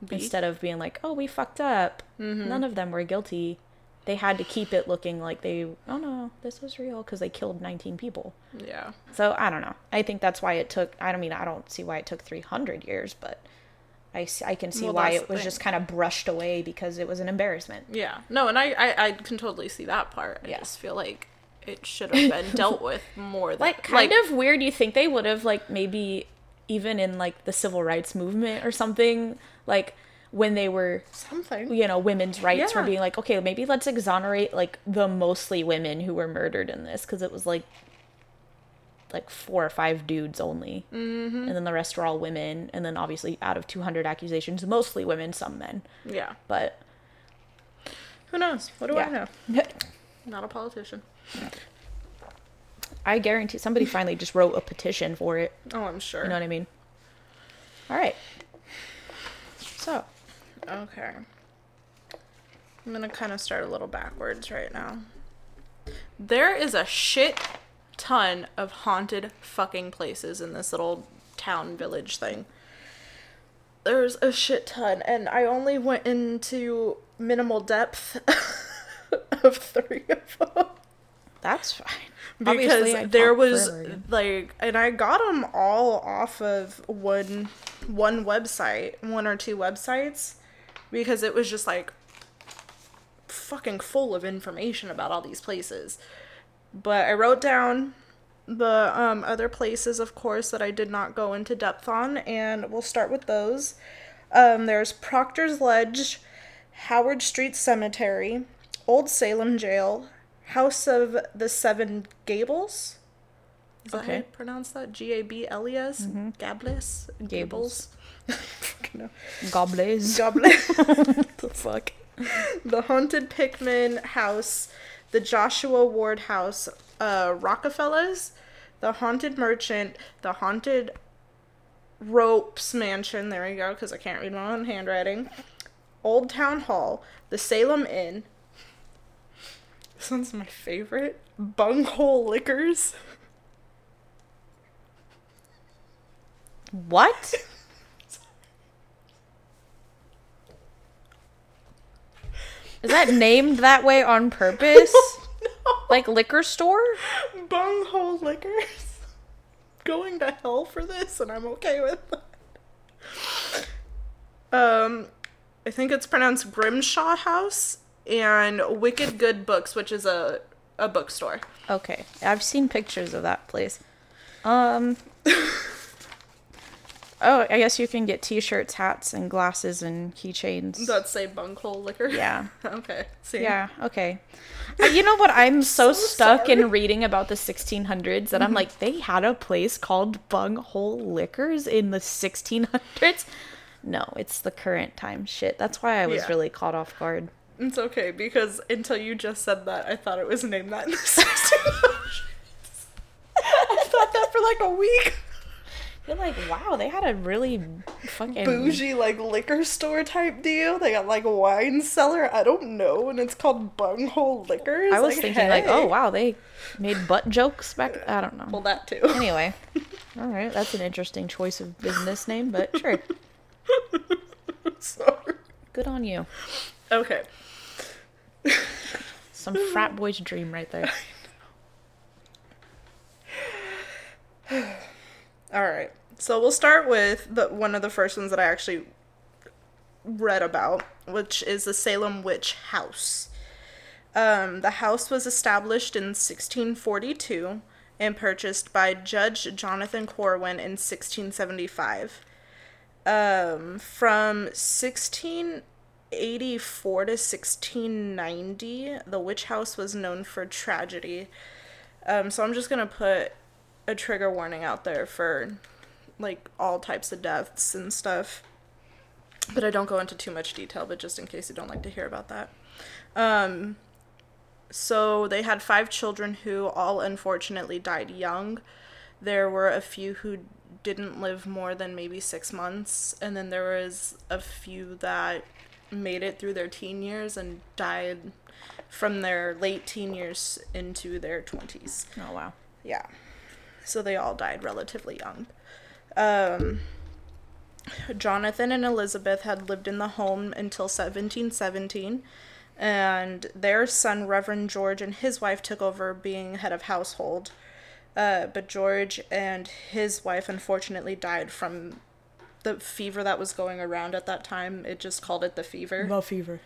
Be? instead of being like, "Oh, we fucked up." Mm-hmm. None of them were guilty. They had to keep it looking like they, "Oh no, this was real" because they killed 19 people. Yeah. So I don't know. I think that's why it took. I don't mean I don't see why it took 300 years, but I, I can see Well, why it was thing. just kind of brushed away because it was an embarrassment. Yeah. No, and I, I, I can totally see that part. I Yeah. just feel like it should have been dealt with more than Like kind of weird. You think they would have like maybe even in like the civil rights movement or something like when they were something. you know women's rights were being like okay maybe let's exonerate like the mostly women who were murdered in this because it was like like four or five dudes only mm-hmm. and then the rest were all women and then obviously out of 200 accusations mostly women some men Yeah. but Who knows? What do I know? Not a politician. I guarantee somebody finally just wrote a petition for it Oh, I'm sure. you know what i mean all right so Okay. I'm gonna kind of start a little backwards right now. There is a shit ton of haunted fucking places in this little town village thing. There's a shit ton, and I only went into minimal depth of three of them that's fine because there was like and i got them all off of one one website one or two websites because it was just like fucking full of information about all these places. But i wrote down the um, other places of course that i did not go into depth on and we'll start with those. Um, there's proctor's ledge howard street cemetery old salem jail house of the seven gables is that how you Okay. pronounce that g-a-b-l-e-s gables Gables. Fucking hell. goblins the fuck the haunted Pickman house, the Joshua Ward house, uh, Rockafellas, the haunted merchant, the haunted ropes mansion. There we go, because I can't read my own handwriting. Old Town Hall, the Salem Inn. This one's my favorite. Bunghole Liquors. What? Is that named that way on purpose? No. Like liquor store? Bunghole Liquors. Going to hell for this, and I'm okay with that. Um, I think it's pronounced Grimshawe House and Wicked Good Books, which is a a bookstore. Okay, I've seen pictures of that place. Um. oh, I guess you can get T-shirts, hats, and glasses and keychains. That say bunghole liquor. Yeah. okay. See. Yeah. Okay. Uh, you know what? I'm so, So stuck sorry. in reading about the 1600s that I'm like, they had a place called Bunghole Liquors in the 1600s. No, it's the current time shit. That's why I was Yeah. really caught off guard. It's okay because until you just said that, I thought it was named that in the 1600s. I thought that for like a week. You're like, wow, they had a really fucking Bougie like liquor store type deal. They got like a wine cellar. I don't know, and it's called Bunghole Liquors. I was thinking like, oh wow, they made butt jokes back. I don't know. Well, that too. Anyway, all right, that's an interesting choice of business name, but sure, Sorry. good on you. Okay. Some frat boy's dream right there. All right. So we'll start with the one of the first ones that I actually read about, which is the Salem Witch House. Um, the house was established in 1642 and purchased by Judge Jonathan Corwin in 1675. Um, from 1684 to 1690, the witch house was known for tragedy. Um, so I'm just gonna put a trigger warning out there for like all types of deaths and stuff. But I don't go into too much detail, but just in case you don't like to hear about that. Um, so they had five children who all unfortunately died young. There were a few who didn't live more than maybe six months, and then there was a few that made it through their teen years and died from their late teen years into their 20s. Oh wow. Yeah. So they all died relatively young. Um, Jonathan and Elizabeth had lived in the home until 1717, and their son, Reverend George, and his wife took over being head of household. Uh, but George and his wife unfortunately died from the fever that was going around at that time. It just called it the fever. Love fever.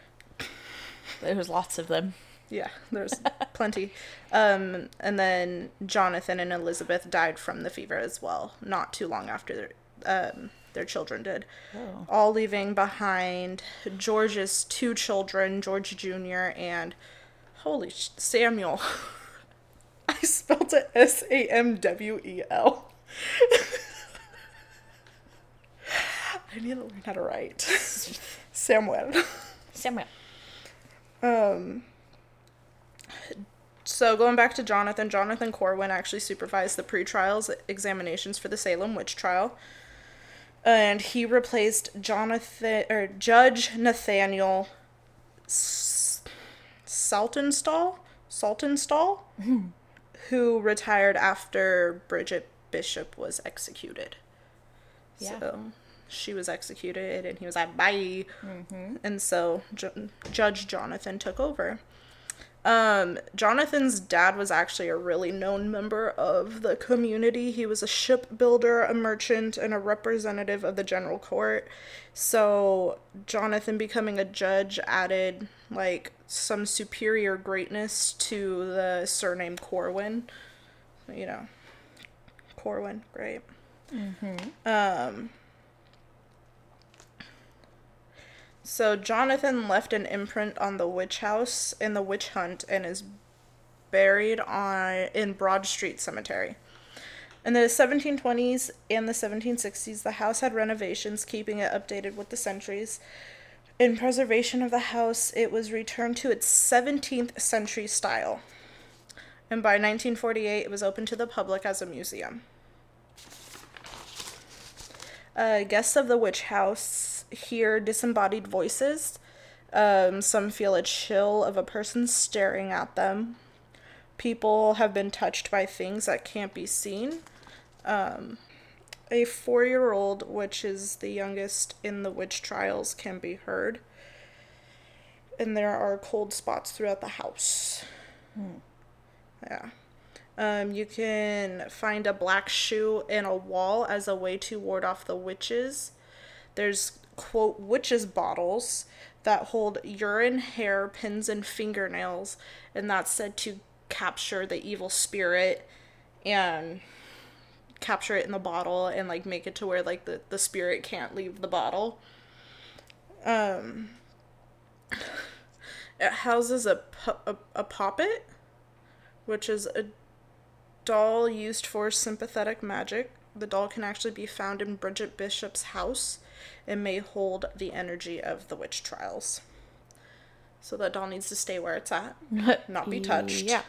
There's lots of them. Yeah, there's plenty. Um, and then Jonathan and Elizabeth died from the fever as well, not too long after their, um, their children did. Oh. All leaving behind George's two children, George Jr. and holy sh- Samuel. I spelled it S A M W E L. I need to learn how to write. Samuel. Samuel. Um, so going back to Jonathan, Jonathan Corwin actually supervised the pre-trials examinations for the Salem witch trial, and he replaced Jonathan or Judge Nathaniel S- Saltonstall, Saltonstall, who retired after Bridget Bishop was executed. Yeah. So she was executed, and he was like, bye. And so Ju- Judge Jonathan took over. Um, Jonathan's dad was actually a really known member of the community. He was a shipbuilder, a merchant, and a representative of the general court. So Jonathan becoming a judge added like some superior greatness to the surname Corwin. You know, Corwin, great. Um, so Jonathan left an imprint on the witch house in the witch hunt and is buried on in Broad Street Cemetery. In the 1720s and the 1760s, the house had renovations, keeping it updated with the centuries. In preservation of the house, it was returned to its 17th century style. And by 1948, it was open to the public as a museum. Uh, guests of the witch house hear disembodied voices. Um, some feel a chill of a person staring at them. People have been touched by things that can't be seen. Um, a four year old, which is the youngest in the witch trials, can be heard. and there are cold spots throughout the house. Yeah. Um, you can find a black shoe in a wall as a way to ward off the witches. There's, quote, witches' bottles that hold urine, hair, pins, and fingernails, and that's said to capture the evil spirit and capture it in the bottle and like make it to where like the, the spirit can't leave the bottle. Um, it houses a, a, a poppet, which is a doll used for sympathetic magic. The doll can actually be found in Bridget Bishop's house and may hold the energy of the witch trials. So that doll needs to stay where it's at, not be touched. Yeah.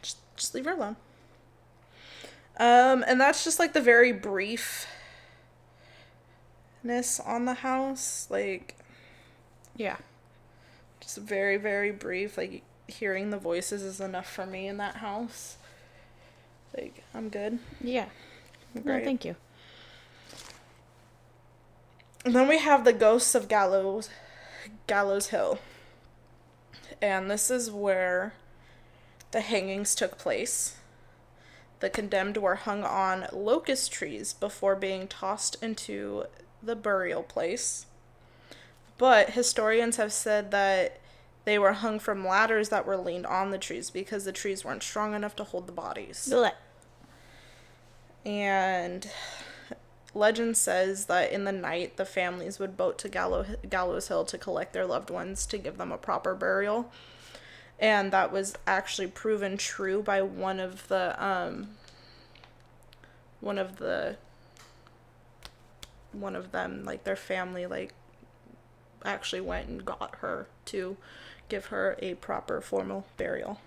Just, just leave her alone. Um, and that's just like the very briefness on the house. Like, Yeah. just very, very brief. Like, hearing the voices is enough for me in that house. Like, I'm good. Yeah. No, thank you. And then we have the ghosts of Gallows, Gallows Hill. And this is where the hangings took place. The condemned were hung on locust trees before being tossed into the burial place. But historians have said that they were hung from ladders that were leaned on the trees because the trees weren't strong enough to hold the bodies. Blech. And legend says that in the night, the families would boat to Gallow- Gallows Hill to collect their loved ones to give them a proper burial. And that was actually proven true by one of the um, one of the one of them, like their family, like actually went and got her to give her a proper formal burial.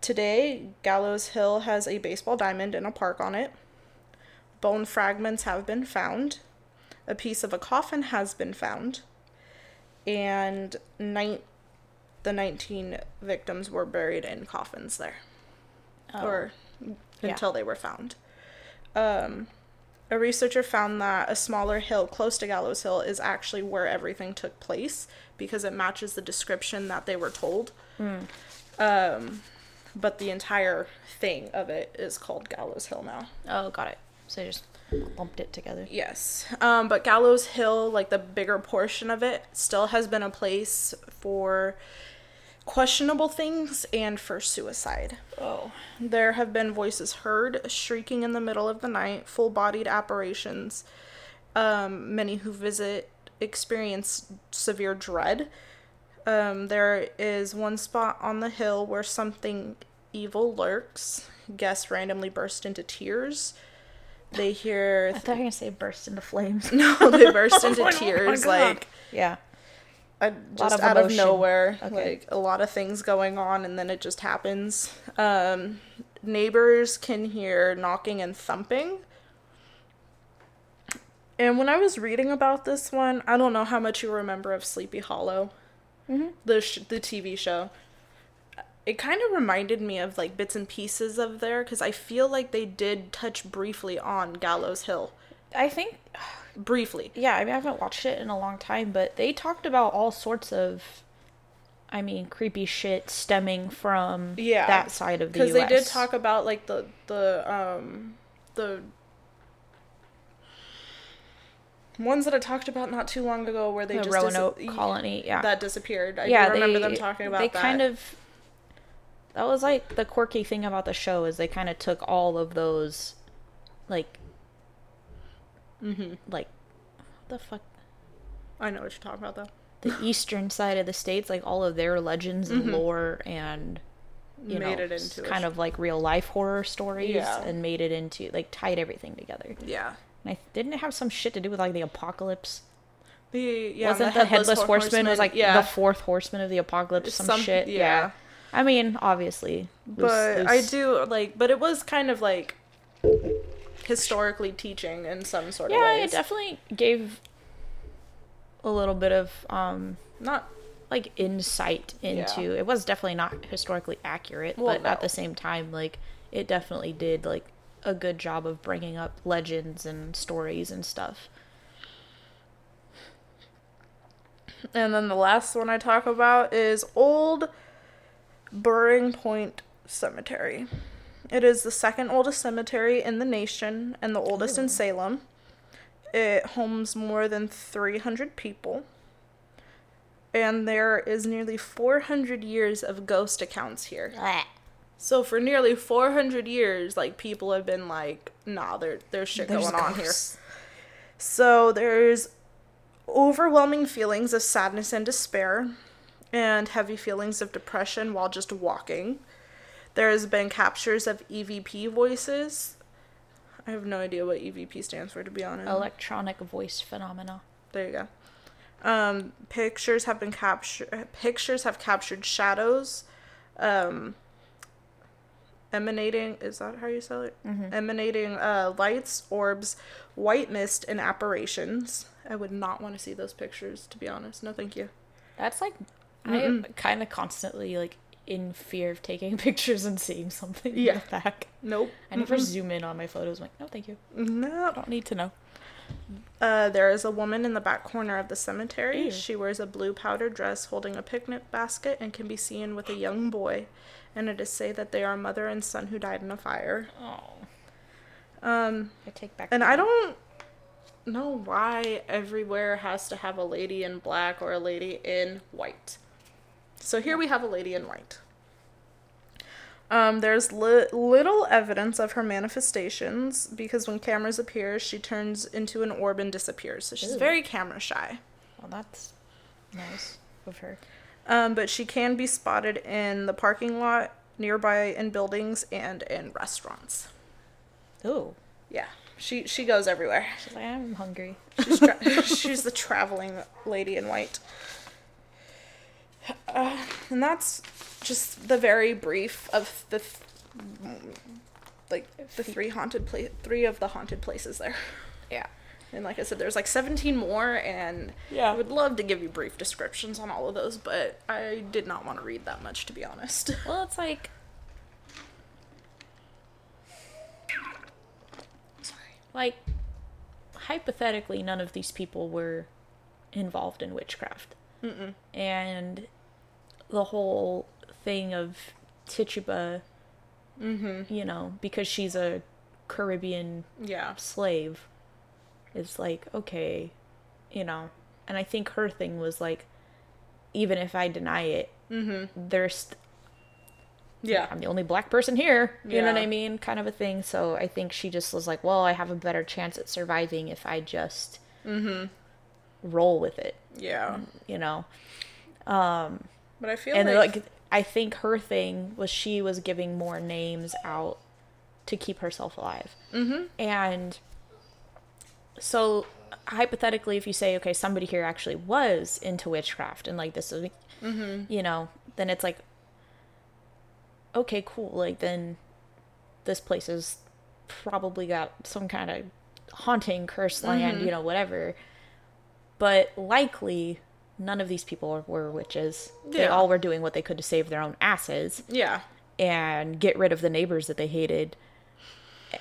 Today, Gallows Hill has a baseball diamond and a park on it. Bone fragments have been found. A piece of a coffin has been found. And nine, the 19 victims were buried in coffins there. Oh. Or Yeah. until they were found. Um, a researcher found that a smaller hill close to Gallows Hill is actually where everything took place because it matches the description that they were told. Um, but the entire thing of it is called Gallows Hill now. Oh, got it. So I just lumped it together. Yes. Um, but Gallows Hill, like the bigger portion of it, still has been a place for questionable things and for suicide. Oh. There have been voices heard, shrieking in the middle of the night, full bodied apparitions. Um, many who visit experience severe dread. Um, there is one spot on the hill where something evil lurks. Guests randomly burst into tears. They hear I thought you were going to say burst into flames. no, they burst into Oh tears like Yeah. uh, just of out of nowhere. Okay. Like a lot of things going on, and then it just happens. Um, neighbors can hear knocking and thumping. And when I was reading about this one, I don't know how much you remember of Sleepy Hollow, Mhm. the sh- the TV show. It kind of reminded me of like bits and pieces of there because I feel like they did touch briefly on Gallows Hill, I think, briefly. yeah, I mean, I haven't watched it in a long time, but they talked about all sorts of, I mean, creepy shit stemming from Yeah, that side of the because they did talk about like the the um the ones that I talked about not too long ago where they the just Roanoke dis- colony. Yeah. that disappeared. I yeah, remember they, them talking about they that. kind of that was like the quirky thing about the show is they kind of took all of those like hmm like what the fuck I know what you're talking about though. the eastern side of the states like all of their legends and lore and you Mm-hmm. Made know it into kind of like real life horror stories Yeah. and made it into like tied everything together Yeah. and i didn't it have some shit to do with like the apocalypse The yeah wasn't and the headless, Hor- horseman, was like yeah. the fourth horseman of the apocalypse some, Some- shit yeah. yeah. I mean obviously but I do like but it was kind of like historically teaching in some sort of way. yeah it definitely gave a little bit of um not like insight into Yeah. it was definitely not historically accurate Well, but at the same time like it definitely did like a good job of bringing up legends and stories and stuff And then the last one I talk about is Old Burying Point Cemetery. It is the second oldest cemetery in the nation and the oldest in Salem. It homes more than 300 people. And there is nearly 400 years of ghost accounts here. So for nearly 400 years, like people have been like, nah, there, there's shit There's going on here. So there's overwhelming feelings of sadness and despair, and heavy feelings of depression while just walking. There's been captures of EVP voices. I have no idea what EVP stands for, to be honest. Electronic voice phenomena. There you go. Um, pictures have been captured. Pictures have captured shadows, um, emanating. Is that how you say it? Emanating uh, lights, orbs, white mist, and apparitions. I would not want to see those pictures, to be honest. No, thank you. That's like I am kind of constantly like in fear of taking pictures and seeing something in the back. Nope. I never zoom in on my photos. I'm like, no, thank you. I No. don't need to know. Uh, there is a woman in the back corner of the cemetery. Ew. She wears a blue powder dress holding a picnic basket and can be seen with a young boy. And it is said that they are a mother and son who died in a fire. Oh, Um, I take back. and I don't know why everywhere has to have a lady in black or a lady in white. So here we have a lady in white. Um, there's li- little evidence of her manifestations because when cameras appear, she turns into an orb and disappears. So she's Ew. very camera shy. Well, that's nice of her. Um, but she can be spotted in the parking lot, nearby in buildings, and in restaurants. Oh, Yeah, she she goes everywhere. she's like, I'm hungry. She's tra- she's the traveling lady in white. Uh, and that's just the very brief of the th- like the three haunted place three of the haunted places there. Yeah. And like I said, there's like 17 more, and Yeah. I would love to give you brief descriptions on all of those, but I did not want to read that much, to be honest. Well, it's like Sorry. like hypothetically none of these people were involved in witchcraft Mm-mm. and the whole thing of Tituba Mm-hmm. you know because she's a Caribbean Yeah. slave is like okay you know and I think her thing was like even if I deny it Mm-hmm. there's Yeah. I'm the only black person here. You know what I mean? Kind of a thing. So I think she just was like, well, I have a better chance at surviving if I just Mm-hmm. Roll with it, Yeah. you know? Um but I feel And like, like, I think her thing was she was giving more names out to keep herself alive. mm-hmm. And so hypothetically, if you say, okay, somebody here actually was into witchcraft and like this is, Mm-hmm. you know, then it's like, okay, cool. Like then this place has probably got some kind of haunting, cursed land, Mhm. you know, whatever. But likely none of these people were witches. Yeah. They all were doing what they could to save their own asses Yeah. and get rid of the neighbors that they hated.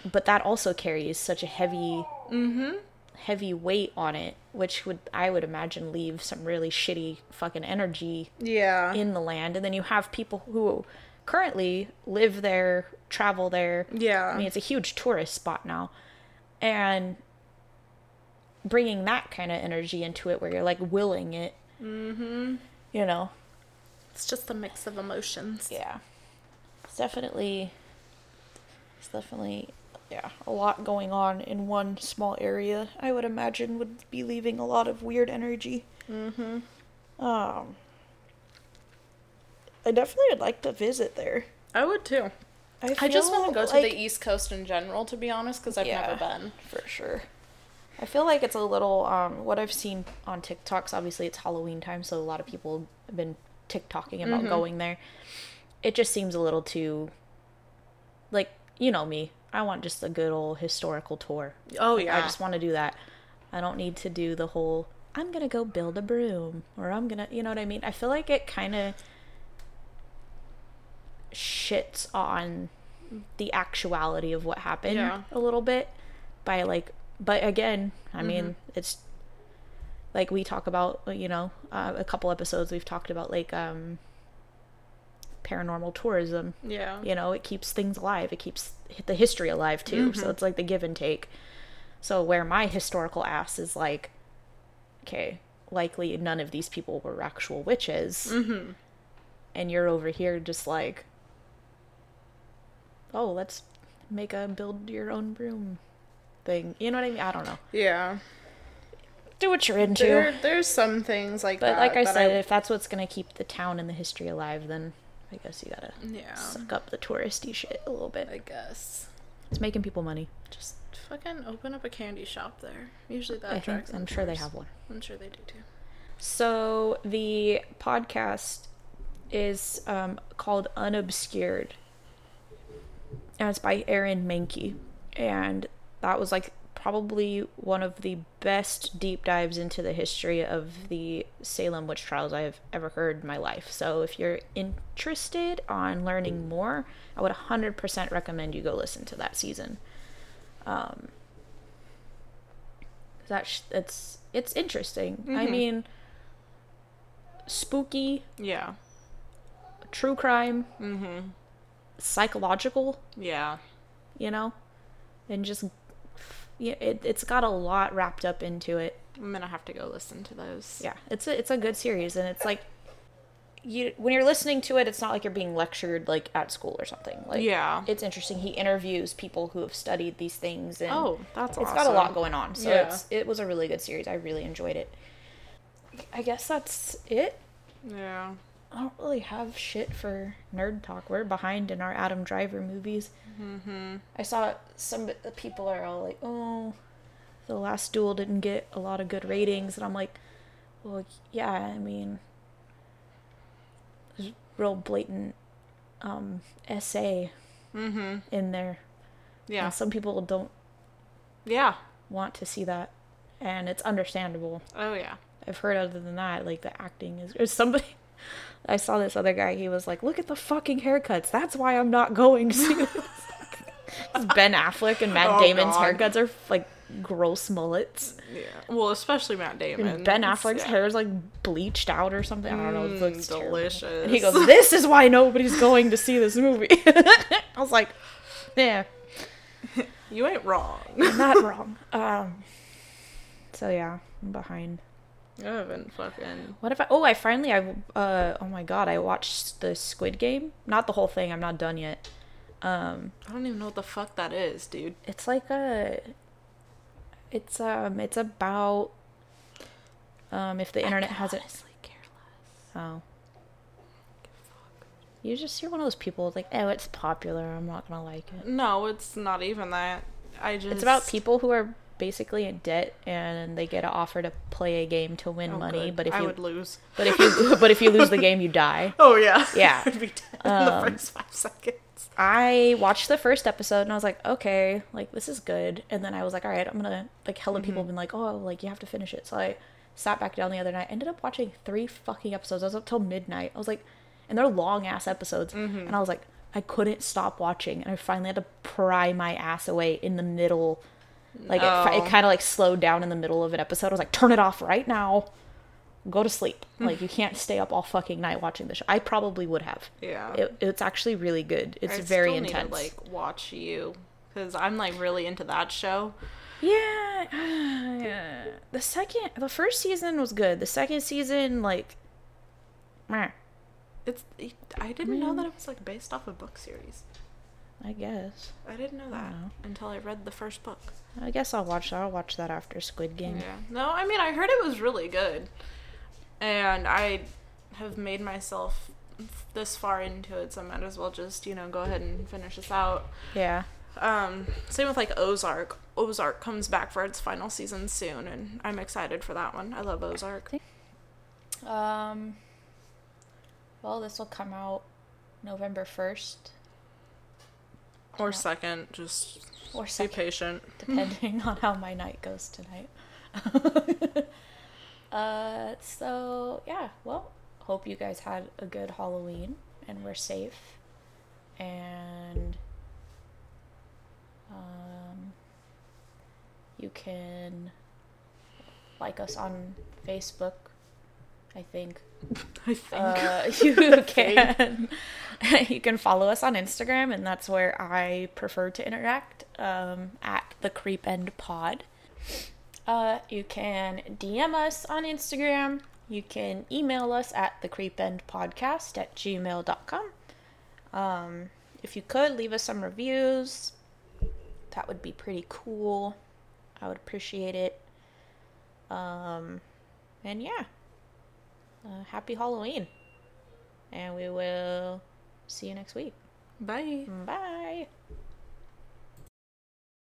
But that also carries such a heavy Mm-hmm. heavy weight on it, which would I would imagine leave some really shitty fucking energy Yeah. in the land. And then you have people who currently live there, travel there. yeah. I mean, it's a huge tourist spot now. And bringing that kind of energy into it where you're like willing it, mm-hmm. you know. It's just a mix of emotions. Yeah. It's definitely it's definitely yeah, a lot going on in one small area. I would imagine would be leaving a lot of weird energy. Mm-hmm. Um I definitely would like to visit there. I would too. I, I just want to go to the East Coast in general, to be honest, because I've Yeah. never been. for sure. I feel like it's a little um what I've seen on TikToks. Obviously, it's Halloween time, so a lot of people have been TikToking about Mhm. going there. It just seems a little too, like you know me. I want just a good old historical tour. Oh Like, yeah. I just want to do that. I don't need to do the whole. I'm gonna go build a broom, or I'm gonna, you know what I mean. I feel like it kind of shits on the actuality of what happened Yeah. a little bit by like but again i mean Mm-hmm. it's like we talk about you know uh, a couple episodes we've talked about like um paranormal tourism Yeah. you know it keeps things alive it keeps the history alive too so it's like the give and take so where my historical ass is like okay likely none of these people were actual witches Mm-hmm. and you're over here just like oh let's make a build your own broom thing you know what i mean i don't know Yeah. do what you're into There, there's some things like but that. like i that said if that's what's gonna keep the town and the history alive then i guess you gotta yeah. suck up the touristy shit a little bit I guess. it's making people money Just fucking open up a candy shop there. Usually that i think i'm sure they have one I'm sure they do too. So the podcast is um, called Unobscured, and it's by Aaron Mahnke, and that was like probably one of the best deep dives into the history of the Salem witch trials I have ever heard in my life. So if you're interested on learning more, I would 100% recommend you go listen to that season. Um, that sh- it's it's interesting. I Mhm. mean, spooky, Yeah. true crime, Mm-hmm. psychological, Yeah. you know, and just yeah, it it's got a lot wrapped up into it. I'm gonna have to go listen to those. Yeah, it's a it's a good series, and it's like you when you're listening to it, it's not like you're being lectured like at school or something. Like Yeah. it's interesting. He interviews people who have studied these things, and Oh, that's it's awesome. got a lot going on. So Yeah. it's it was a really good series. I really enjoyed it. I guess that's it. Yeah. I don't really have shit for nerd talk. We're behind in our Adam Driver movies. Mm-hmm. I saw some people are all like, "Oh, the last duel didn't get a lot of good ratings," and I'm like, "Well, yeah. I mean, there's real blatant um, essay Mm-hmm. in there, Yeah. and some people don't Yeah. want to see that, and it's understandable. Oh yeah. I've heard other than that, like the acting is. Or somebody, I saw this other guy. He was like, "Look at the fucking haircuts. That's why I'm not going to." see this." 'Cause ben Affleck and Matt Oh, Damon's God. haircuts are like gross mullets. Yeah. Well, especially Matt Damon. And ben Affleck's yeah. hair is like bleached out or something. I don't know. It Mm, looks terrible. delicious. And he goes, "This is why nobody's going to see this movie." I was like, "Yeah, You ain't wrong. I'm not wrong." Um. So yeah, I'm behind. I haven't fucking. What if I? Oh, I finally I uh oh my god I watched the Squid Game. Not the whole thing. I'm not done yet. Um, I don't even know what the fuck that is, dude. it's like a. It's um it's about. Um, if the internet hasn't. Honestly, care less. Oh. You just you're one of those people like oh it's popular I'm not gonna like it. No, it's not even that. I just. It's about people who are basically in debt and they get an offer to play a game to win Oh, money, good. but if I you would lose. but if you but if you lose the game you die. Oh yeah. Yeah. I'd be dead in the Um, first five seconds. I watched the first episode and I was like, okay, like this is good. And then I was like, all right, I'm gonna like hella people have been like, oh, like you have to finish it. So I sat back down the other night. Ended up watching three fucking episodes. I was up till midnight. I was like, and they're long ass episodes. And I was like, I couldn't stop watching. And I finally had to pry my ass away in the middle. Like it, it oh. kind of like slowed down in the middle of an episode. I was like, turn it off right now. Go to sleep. Like you can't stay up all fucking night watching the show. I probably would have. Yeah. It, it's actually really good. It's I very intense. To, like watch you, because I'm like really into that show. Yeah, yeah. The second, the first season was good. The second season, like, meh, It's. I didn't know that it was like based off a book series. I guess. I didn't know that know. until I read the first book. I guess I'll watch. I'll watch that after Squid Game. Yeah. No, I mean I heard it was really good, and I have made myself this far into it, so I might as well just you know go ahead and finish this out. Yeah. Um, same with like Ozark. Ozark comes back for its final season soon, and I'm excited for that one. I love Ozark. Um. Well, this will come out November first, Or second, just or be patient. depending on how my night goes tonight. uh. So yeah. Well, hope you guys had a good Halloween and we're safe, and um, you can like us on Facebook. I think. I think. Uh, you can you can follow us on Instagram, and that's where I prefer to interact um, at the Creep End Pod. Uh, you can DM us on Instagram. You can email us at the creependpodcast at gmail.com. Um, if you could leave us some reviews, that would be pretty cool. I would appreciate it. Um, and yeah, uh, happy Halloween. And we will see you next week. Bye. Bye.